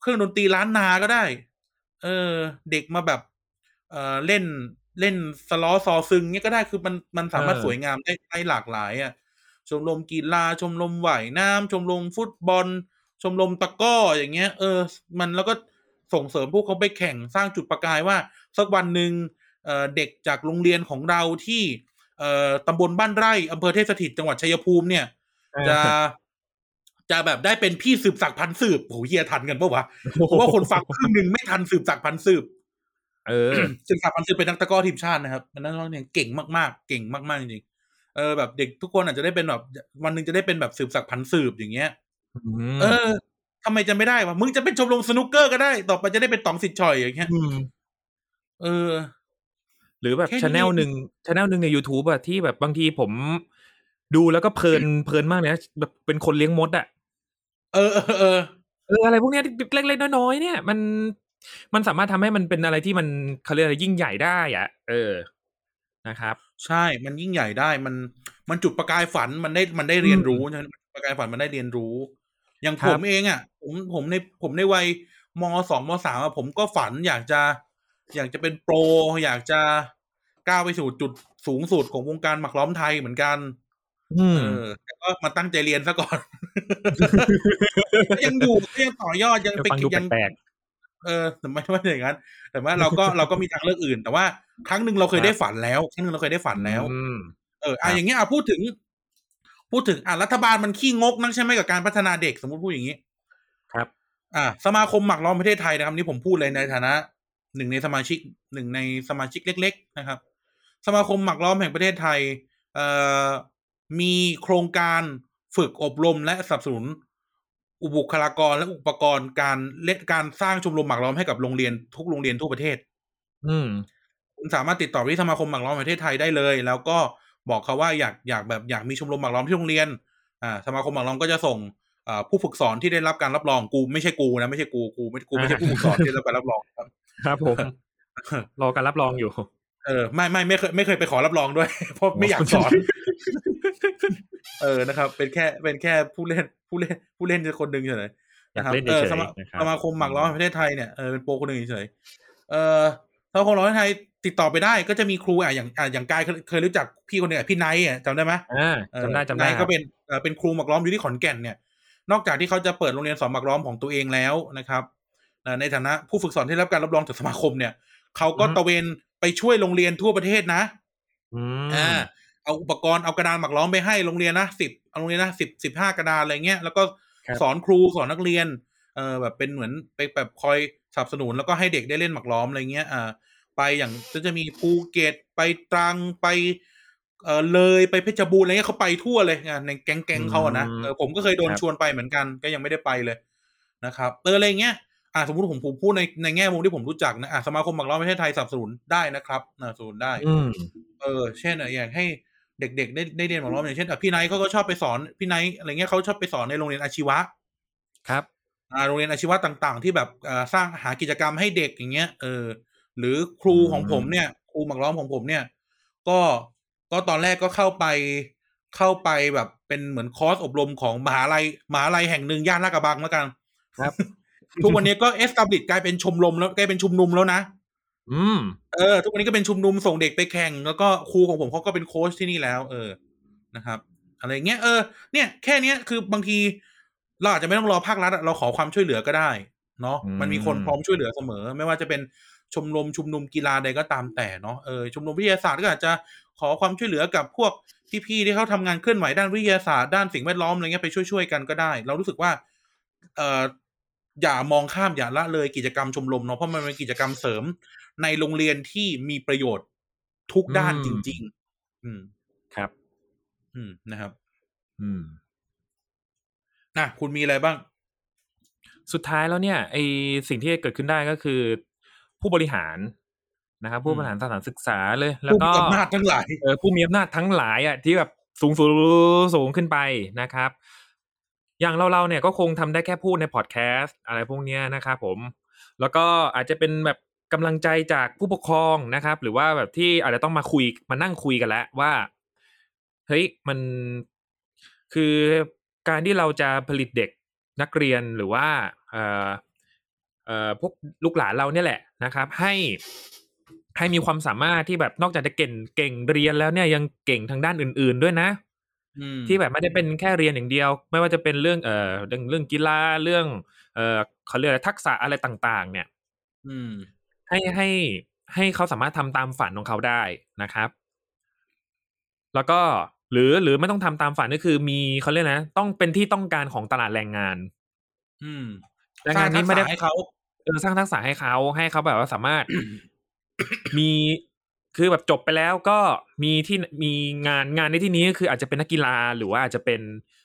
เครื่องดนตรีล้านนาก็ได้ เออ เด็กมาแบบ เออเล่นเล่นสล้อซอซึงเนี้ยก็ได้คือมันมันสามารถเออสวยงามได้ได้หลากหลาย อะ ชมรมกีฬาชมรมว่ายน้ำชมรมฟุตบอล ชมรมตะกร้ออย่างเงี้ย เออ มันแล้วก็ส่งเสริมพวกเขาไปแข่งสร้างจุดประกายว่า สักวันหนึ่งเอ่อเด็กจากโรงเรียนของเราที่เอ่อตำบลบ้านไร่อำเภอเทพสถิตจังหวัดชัยภูมิเนี่ย จะจะแบบได้เป็นพี่สืบศักดิ์พันธุ์สืบโหเฮียทันกันปะวะเพราะว่าคนฟังครึ่งหนึ่งไม่ทันสืบศักดิ์พันธุ์สืบ เออสืบศักดิ์พันธุ์สืบเป็นนักตะกร้อทีมชาตินะครับเป็นนักตะกร้อเนี่ยเก่งมากๆ เก่งมากๆจริงๆเออแบบเด็กทุกคนอาจจะได้เป็นแบบวันหนึ่งจะได้เป็นแบบสืบศักดิ์พันธุ์สืบอย่างเงี้ย เออทำไมจะไม่ได้วะมึงจะเป็นชมรมสนุกเกอร์ก็ได้ ต่อไปจะได้เป็นต๋องสิทธิ์ชอยอย่างเงี้ยมเออ หรือแบบแค่นี้ชแนลหนึ่งชแนลหนึ่งใน youtube อะที่แบบบางทีผมดูแล้วก็เพลินเพลินมากเลยนะแบบเป็นคนเลี้ยงมดอะเออเออเออเอออะไรพวกเนี้ยเล็กๆน้อยๆเนี่ย มันมันสามารถทำให้มันเป็นอะไรที่มันเขาเรียกอะไรยิ่งใหญ่ได้อะเออนะครับ ใช่มันยิ่งใหญ่ได้มันมันจุดประกายฝันมันได้มันได้เรียนรู้ใช่ไหมประกายฝันมันได้เรียนรู้ อย่างครัผบมเองอะ ผมผมในผมในวัยมสองมสามอะผมก็ฝันอยากจะ อยากจะเป็นโปร อยากจะก้าวไปสู่จุดสูงสุดของวงการหมักล้อมไทยเหมือนกัน อืมเออแต่ก็มาตั้งใจเรียนซะก่อนก็ยังอยู่ก็ยังต่อยอดยังไปฟังดูยังแปลกเออแต่ไม่ไม่ใช่อย่างนั้น แต่ว่าเราก็เราก็มีทางเลือกอื่น แต่ว่าครั้งหนึ่งเราเคยได้ฝันแล้ว ครั้งหนึ่งเราเคยได้ฝันๆแล้วอืมเออครัอะบอย่างเงี้ยอะพูดถึง พูดถึงอะรัฐบาลมันขี้งกนักใช่ไหมกับการพัฒนาเด็กสมมติพูดอย่างนี้ ครับ อะสมาคมหมักล้อมประเทศไทยนะครับ นี่ผมพูดเลยในฐานะหนึ่งในสมาชิกหนึ่งในสมาชิกเล็ก ๆ นะครับ สมาคมหมักล้อมแห่งประเทศไทย เอ่อมีโครงการฝึกอบรมและสนับสนุน อุบุคลากรและอุปกรณ์การเล่นการสร้างชมรมหมักล้อมให้กับโรงเรียนทุกโรงเรียนทั่วประเทศ อืมคุณสามารถติดต่อไปที่สมาคมหมักล้อมแห่งประเทศไทยได้เลย แล้วก็ บอกเขาว่าอยากอยากแบบอยากมีชมรมหมักล้อมที่โรงเรียนอ่าสมาคมหมักล้อมก็จะส่งอ่าผู้ฝึกสอนที่ได้รับการรับรองกูไม่ใช่กูนะไม่ใช่กูกูไม่กูไม่ใช่ผู้ฝึกสอนที่ได้รับการรับรองครับ ครับผมรอการรับรองอยู่ เออไม่ไม่ไม่เคยไม่เคยไปขอรับรองด้วย เพราะไม่อยากสอน เออนะครับ เป็นแค่เป็นแค่ผู้เล่นผู้เล่นผู้เล่นคนหนึ่งเฉยๆอยากนะครับเล่นเออเฉยสมาๆนะครับสมาคมหมักล้อมแห่งประเทศไทยเนี่ยเออเป็นโปรคนหนึ่งเฉยๆเออ สมาคมหมักล้อมแห่งไทยติดต่อไปได้ก็จะมีครูอะอย่างอะอย่างกายเคยเคยรู้จักพี่คนหนึ่งอะพี่ไนท์อะจำได้ไหมอ่าเออจำได้จำได้นายคก็รับเป็นเออเป็นครูหมักล้อมอยู่ที่ขอนแก่นเนี่ย นอกจากที่เขาจะเปิดโรงเรียนสอนหมักล้อมของตัวเองแล้วนะครับเอ่อในฐานะผู้ฝึกสอนที่ได้รับการรับรองจากสมาคมเนี่ยเขาก็ตระเวนไปช่วยโรงเรียนทั่วประเทศนะอืมอ่าเอาอุปกรณ์เอากระดานหมักล้อมไปให้โรงเรียนนะสิบเอาโรงเรียนนะสิบสิบห้ากระดานอะไรเงี้ยแล้วก็ครับสอนครูสอนนักเรียนเออแบบเป็นเหมือนไปแบบคอย สนับสนุนแล้วก็ให้เด็กได้เล่นหมักล้อมอะไรเงี้ยอ่าไปอย่างก็จะมีภูเก็ตไปตรังไปเออเลยไปเพชรบูรณ์อะไรเงี้ยเขาไปทั่วเลยงานในแก๊งแก๊งๆเขาอะนะเออผมก็เคยโดนชวนไปเหมือนกันก็ยังไม่ได้ไปเลยนะครับเอออะไรเงี้ยอ่าสมมติผมผมพูดในในแง่มุมที่ผมรู้จักนะอ่าสมาคมหมักล้อมประเทศไทยสนับสนุนได้นะครับสนับสนุนได้อืมเออ เช่นอะอยากให้เด็กๆได้ได้เรียนหมอล้อมอย่างเช่นอะพี่ไนท์เขาก็ชอบไปสอนพี่ไนท์อะไรเงี้ยเขาชอบไปสอนในโรงเรียนอาชีวะ ครับอ่า โรงเรียนอาชีวะต่างๆ ที่แบบอ่าสร้างหากิจกรรมให้เด็กอย่างเงี้ยเออหรือครูของผมเนี่ย ครูหมักล้อมของผมเนี่ย ก็ก็ตอนแรกก็เข้าไปเข้าไปแบบเป็นเหมือนคอร์สอบรมของมหาลัยมหาลัยแห่งหนึ่งย่านลาดกระบังแล้วกัน ครับ ทุกวันนี้ก็เอสตับลิกกลายเป็นชมรมแล้วกลายเป็นชุมนุมแล้วนะอืมเออ ทุกวันนี้ก็เป็นชุมนุมส่งเด็กไปแข่ง แล้วก็ครูของผมเขาก็เป็นโค้ชที่นี่แล้ว เออนะครับ อะไรเงี้ยเออเนี่ยแค่เนี้ยคือบางที เราอาจจะไม่ต้องรอภาครัฐอะเราขอความช่วยเหลือก็ได้ เนาะอืมมันมีคนพร้อมช่วยเหลือเสมอ ไม่ว่าจะเป็นชมรมชุมนุมกีฬาใดก็ตามแต่เนาะเออชมรมวิทยาศาสตร์ก็อาจจะขอความช่วยเหลือกับพวกพี่ๆที่เขาทำงานเคลื่อนไหวด้านวิทยาศาสตร์ด้านสิ่งแวดล้อมอะไรเงี้ยไปช่วยๆกันก็ได้ เรารู้สึกว่า เอ่ออย่ามองข้ามอย่าละเลยกิจกรรมชมรมเนาะเพราะมันเป็นกิจกรรมเสริม ในโรงเรียนที่มีประโยชน์ทุกด้านอืจมริง ๆ อืมครับ อืมนะครับ อืม นะคุณมีอะไรบ้าง สุดท้ายแล้วเนี่ยไอสิ่งที่เกิดขึ้นได้ก็คือ ผู้บริหารนะครับผู้บริหารสถานศึกษาเลย แล้วผู้ก็มีอำนาจทั้งหลายเออผู้มีอำนาจทั้งหลายอะที่แบบสูงสูงสูงขึ้นไปนะครับ อย่างเราเราเนี่ยก็คงทำได้แค่พูดในพอดแคสต์อะไรพวกเนี้ยนะครับผม แล้วก็อาจจะเป็นแบบกำลังใจจากผู้ปกครองนะครับ หรือว่าแบบที่อาจจะต้องมาคุยมานั่งคุยกันแล้วว่า เฮ้ยมันคือ การที่เราจะผลิตเด็กนักเรียนหรือว่าเอ่อเอ่อพวกลูกหลานเราเนี่ยแหละนะครับ ให้ให้มีความสามารถที่แบบนอกจากจะเก่งเก่งเรียนแล้วเนี่ยยังเก่งทางด้านอื่น ๆด้วยนะอืมที่แบบไม่ได้เป็นแค่เรียนอย่างเดียว ไม่ว่าจะเป็นเรื่องเอ่อเรื่องเรื่องกีฬาเรื่อง เอ่อเขาเรียกอะไรทักษะอะไรต่าง ๆ เนี่ย อืม ให้ให้ให้เขาสามารถทำตามฝันของเขาได้นะครับ แล้วก็ หรือหรือไม่ต้องทำตามฝันก็คือมีเขาเรียกนะ ต้องเป็นที่ต้องการของตลาดแรงงาน อืมแรงงานนี้ไม่ได้สร้างทักษะให้เขาเออสร้างทักษะให้เขาให้เขาแบบว่าสามารถ มีคือแบบจบไปแล้วก็มีที่มีงานงานในที่นี้ก็คืออาจจะเป็นนักกีฬาหรือว่าอาจจะเป็น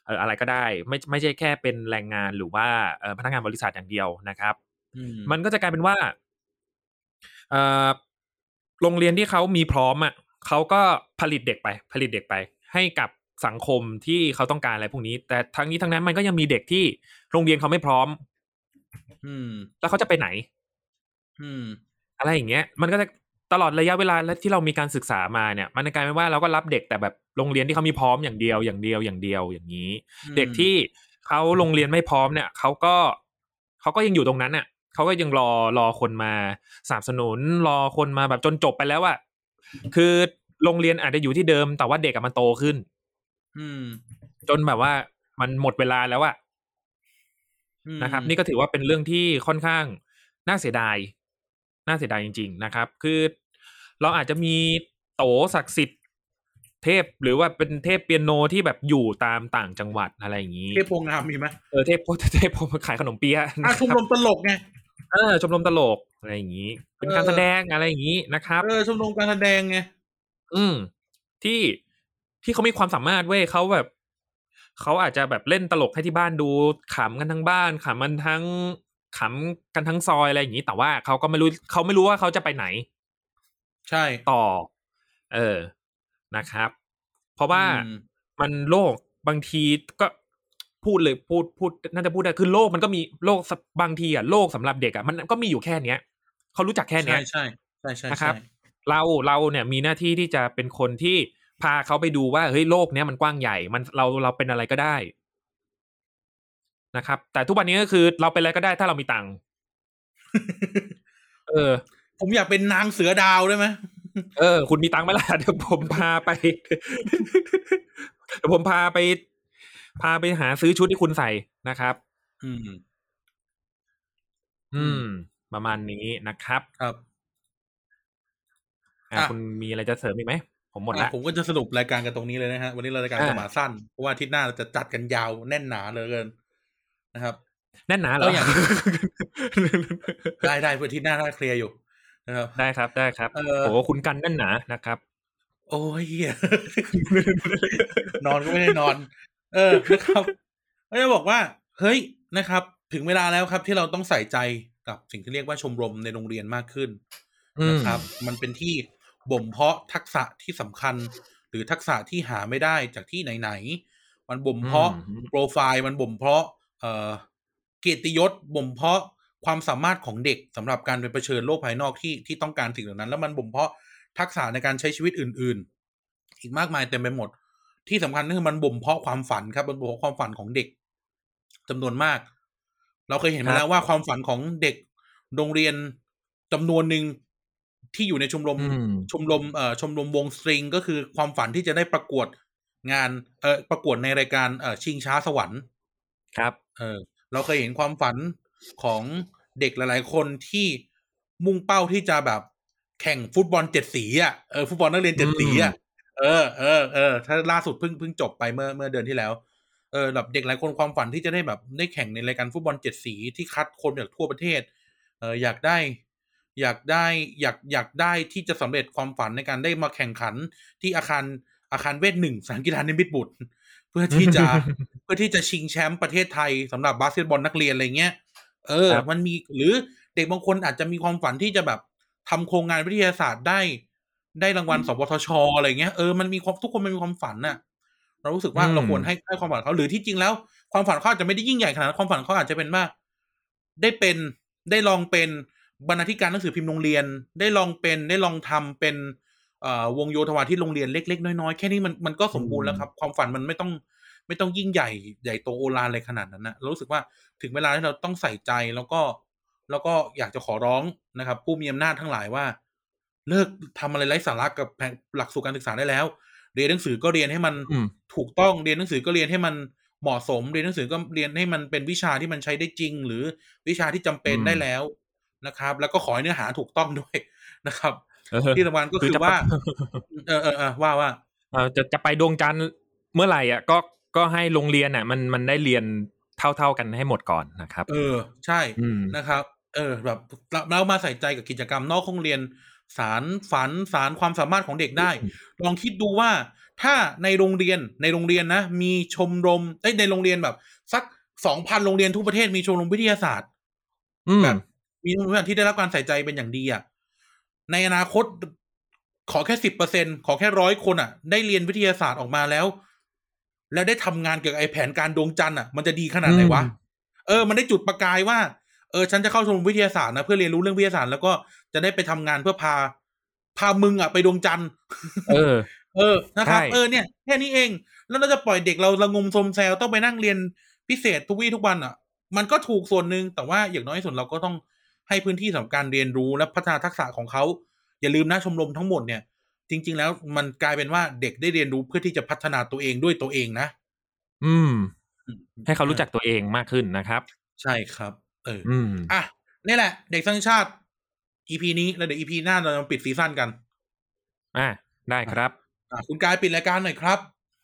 เอ่ออะไรก็ได้ ไม่ไม่ใช่แค่เป็นแรงงานหรือว่าเอ่อพนักงานบริษัทอย่างเดียวนะครับอืมมันก็จะกลายเป็นว่าเอ่อโรงเรียนที่เขามีพร้อมอะเขาก็ผลิตเด็กไป ผลิตเด็กไป ให้กับสังคมที่เขาต้องการอะไรพวกนี้ แต่ทั้งนี้ทั้งนั้นมันก็ยังมีเด็กที่โรงเรียนเขาไม่พร้อม อืม แล้วเขาจะไปไหน อืม อะไรอย่างเงี้ย มันก็จะตลอดระยะเวลาที่เรามีการศึกษามาเนี่ย มันกลายเป็นว่าเราก็รับเด็กแต่แบบโรงเรียนที่เขามีพร้อมอย่างเดียวอย่างเดียวอย่างเดียวอย่างนี้อืมเด็กที่เขาโรงเรียนไม่พร้อมเนี่ยเขาก็เขาก็ยังอยู่ตรงนั้นน่ะเขาก็ยังรอรอคนมาสนับสนุน รอคนมาแบบจนจบไปแล้วอะคือ โรงเรียนอาจจะอยู่ที่เดิม แต่ว่าเด็กอะมันโตขึ้น อืม จนแบบว่ามันหมดเวลาแล้วอะอืมนะครับ นี่ก็ถือว่าเป็นเรื่องที่ค่อนข้างน่าเสียดาย น่าเสียดายจริง ๆ นะครับ คือเราอาจจะมีโตศักดิ์สิทธิ์เทพหรือว่าเป็นเทพเปียโนที่แบบอยู่ตามต่างจังหวัดอะไรอย่างนี้ เทพโพงามมีไหมเออเทพเทพขายขนมเปี๊ยะอะนะคชรับมรมตลกไงเออชมรมตลกอะไรอย่างนี้ เป็นการเออแสดงอะไรอย่างนี้นะครับเออชมรมการแสดงไง อืม ที่ที่เขามีความสามารถเว้ยเขาแบบเขาอาจจะแบบเล่นตลกให้ที่บ้านดูขำกันทั้งบ้านขำกันทั้งขำกันทั้งซอยอะไรอย่างนี้แต่ว่าเขาก็ไม่รู้เขาไม่รู้ว่าเขาจะไปไหน ใช่ต่อ เออนะครับ เพราะว่าอืมมันโลกบางทีก็พูดเลยพูดพูดน่าจะพูดได้คือโลกมันก็มีโลกสับางทีอะโลกสำหรับเด็กอะมันก็มีอยู่แค่เนี้ยเขารู้จักแค่เนี้ยใช่ใช่ใช่ใช่นะครับใช่ เราเราเนี่ยมีหน้าที่ที่จะเป็นคนที่พาเขาไปดูว่าเฮ้ยโลกเนี้ยมันกว้างใหญ่ มันเราเราเป็นอะไรก็ได้นะครับ แต่ทุกวันนี้ก็คือเราเป็นอะไรก็ได้ถ้าเรามีตังค์เออ ผมอยากเป็นนางเสือดาวได้ไหมเออ คุณมีตังค์ไหมล่ะเดี๋ยวผมพาไปเดี๋ยวผมพาไป พาไปหาซื้อชุดที่คุณใส่นะครับ อืม อืม ประมาณนี้นะครับ ครับ อะอะคุณมีอะไรจะเสริมอีกไหมผมหมดอะละผมก็จะสรุปรายการกันตรงนี้เลยนะฮะ วันนี้รายการอ่าจะมาสั้นเพราะว่าอาทิตย์หน้าเราจะจัดกันยาวแน่นหนาเหลยเกินนะครับแน่นหนาเหรอก็อย่างได้ได้เพื่ออาทิตย์หน้าน่าเคลียร์อยู่นะครับได้ครับได้ครับเออโอ้คุณกันแน่นหนานะครับ โอ้ยเหี้ยนอนก็ไม่ได้นอน เออนะครับก็จะบอกว่า เฮ้ยนะครับ ถึงเวลาแล้วครับ ที่เราต้องใส่ใจกับสิ่งที่เรียกว่าชมรมในโรงเรียนมากขึ้นอืมนะครับ มันเป็นที่ บ่มเพาะทักษะที่สำคัญ หรือทักษะที่หาไม่ได้จากที่ไหนๆมันบ่มเพาะอืมโปรไฟล์มันบ่มเพาะเอ่อเกียรติยศบ่มเพาะความสามารถของเด็กสำหรับการไปเผชิญโลกภายนอกที่ที่ต้องการสิ่งเหล่านั้น แล้วมันบ่มเพาะทักษะในการใช้ชีวิตอื่น ๆ อีกมากมายเต็มไปหมด ที่สำคัญก็คือมันบ่มเพาะความฝันครับมันบ่มเพาะความฝันของเด็กจำนวนมาก เราเคยเห็นมาแล้วว่าความฝันของเด็กโรงเรียนจำนวนหนึ่ง ที่อยู่ในชมรมอืมชมรมเอ่อชมรมวงสตริง ก็คือความฝันที่จะได้ประกวดงานเอ่อประกวดในรายการเอ่อชิงช้าสวรรค์ครับ เออ เราเคยเห็นความฝันของเด็กหลาย ๆ คนที่มุ่งเป้าที่จะแบบแข่งฟุตบอลเจ็ดสีอะเออฟุตบอลนักเรียนเจ็ดสีอะเออเออเออถ้าล่าสุดเพิ่งเพิ่งจบไปเมื่อเมื่อเดือนที่แล้วเออแบบเด็กหลายคนความฝันที่จะได้แบบได้แข่งในรายการฟุตบอลเจ็ดสีที่คัดคนจากทั่วประเทศ เอออยากได้ อยากได้อยากอยากได้ที่จะสำเร็จความฝันในการได้มาแข่งขันที่อาคารอาคารเวสน์หนึ่งสนามกีฬานิมิตรบุตร เพื่อที่จะเพื่อที่จะชิงแชมป์ประเทศไทยสำหรับบาสเกตบอลนักเรียนอะไรเงี้ยเออครับมันมีหรือเด็กบางคนอาจจะมีความฝันที่จะแบบทำโครงงานวิทยาศาสตร์ได้ ได้รางวัลสวทชอะไรเงี้ยเออมันมีความทุกคนมันมีความฝันน่ะ เรารู้สึกว่าอืมเราควรให้ให้ความฝันเขาหรือที่จริงแล้ว ความฝันเขาอาจจะไม่ได้ยิ่งใหญ่ขนาดนั้นความฝันเขาอาจจะเป็นว่าได้เป็นได้ลองเป็น บรรณาธิการหนังสือพิมพ์โรงเรียน ได้ลองเป็นได้ลองทำเป็นเอ่อวงโยธวาทิตโรงเรียนเล็กๆน้อยๆแค่นี้มันมันก็สมบูรณ์แล้วครับ ความฝันมันไม่ต้องไม่ต้องยิ่งใหญ่ใหญ่โตโอฬารอะไรขนาดนั้นนะเรารู้สึกว่าถึงเวลาที่เราต้องใส่ใจแล้วก็ แล้วก็อยากจะขอร้องนะครับ ผู้มีอำนาจทั้งหลายว่า เลิกทำอะไรไร้สาระกับแผนหลักสูตรการศึกษาได้แล้ว เรียนหนังสือก็เรียนให้มันอืมถูกต้องเรียนหนังสือก็เรียนให้มันเหมาะสม เรียนหนังสือก็เรียนให้มันเป็นวิชาที่มันใช้ได้จริง หรือวิชาที่จำเป็นอืมได้แล้ว นะครับ แล้วก็ขอให้เนื้อหาถูกต้องด้วยนะครับเออที่สำคัญก็คือจะว่าไปเออเออเออว่าว่าเออจะจะไปดวงจันทร์เมื่อไหร่อะก็ก็ให้โรงเรียนอะ มันมันได้เรียนเท่าเท่าๆกันให้หมดก่อนนะครับ เออ ใช่อืมนะครับ เออ แบบเรามาใส่ใจกับกิจกรรมนอกห้องเรียน สารฝันสารความสามารถของเด็กได้อืมลองคิดดูว่าถ้าในโรงเรียนในโรงเรียนนะ มีชมรมเอ้ยในโรงเรียนแบบ สักสองพันโรงเรียนทั่วประเทศมีชมรมวิทยาศาสตร์อืมแบบ มีชมรมวิทยาศาสตร์ที่ได้รับการใส่ใจเป็นอย่างดีอะในอนาคตขอแค่สิบเปอร์เซ็นขอแค่ร้อยคนอะ ได้เรียนวิทยาศาสตร์ออกมาแล้ว แล้วได้ทำงานเกี่ยวกับไอแผนการดวงจันทร์อะมันจะดีขนาดไหนวะอืมเออ มันได้จุดประกายว่า เออ ฉันจะเข้าชมรมวิทยาศาสตร์นะเพื่อเรียนรู้เรื่องวิทยาศาสตร์แล้วก็จะได้ไปทำงานเพื่อพา พามึงอะไปดวงจันทร์เออ เออนะครับใช่เออเนี่ยแค่นี้เอง แล้วเราจะปล่อยเด็กเราละงมสมแซวต้องไปนั่งเรียนพิเศษทุกวี่ทุกวันอะ มันก็ถูกส่วนหนึ่งแต่ว่าอย่างน้อยที่สุดเราก็ต้อง ให้พื้นที่สำหรับการเรียนรู้และพัฒนาทักษะของเขาอย่าลืมนะชมรมทั้งหมดเนี่ย จริง ๆ แล้วมันกลายเป็นว่าเด็กได้เรียนรู้เพื่อที่จะพัฒนาตัวเองด้วยตัวเองนะ อืม ให้เขารู้จักตัวเองมากขึ้นนะครับ ใช่ครับ เอออืมอะนี่แหละ เด็กสร้างชาติ EP นี้แล้วเดี๋ยว EP หน้าเราจะปิดซีซั่นกันอ่าได้ครับอะคุณกายปิดรายการหน่อยครับ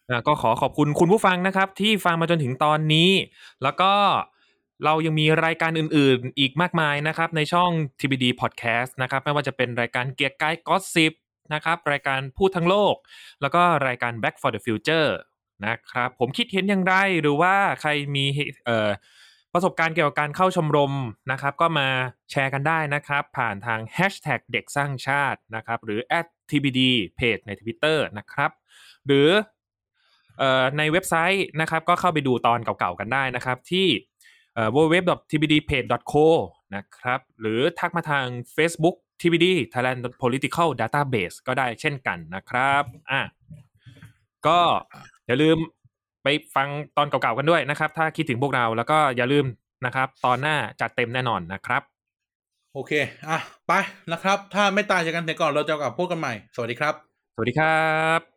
อ่าก็ขอขอบคุณคุณผู้ฟังนะครับ ที่ฟังมาจนถึงตอนนี้ แล้วก็ เรายังมีรายการอื่นๆ อีกมากมายนะครับในช่อง TBD Podcast นะครับไม่ว่าจะเป็นรายการเกียร์กายก็สิบนะครับรายการพูดทั้งโลก แล้วก็รายการ Back for the Future นะครับผมคิดเห็นอย่างไรหรือว่าใครมีประสบการณ์เกี่ยวกับการเข้าชมรมนะครับ ก็มาแชร์กันได้นะครับ ผ่านทาง Hashtag เด็กสร้างชาตินะครับหรือ @tbd เพจใน Twitter นะครับ หรือออในเว็บไซต์นะครับ ก็เข้าไปดูตอนเก่าๆกันได้นะครับที่ เอ่อ www.tbdpage.co นะครับ หรือทักมาทาง Facebook TBD Thailand Political Database ก็ได้เช่นกันนะครับอะก็อย่าลืมไปฟังตอนเก่าๆกันด้วยนะครับ ถ้าคิดถึงพวกเราแล้วก็อย่าลืมนะครับ ตอนหน้าจัดเต็มแน่นอนนะครับ โอเค อะ ไปนะครับ ถ้าไม่ตายจากกันเสียก่อนเราจะกลับพบกันใหม่ สวัสดีครับ สวัสดีครับ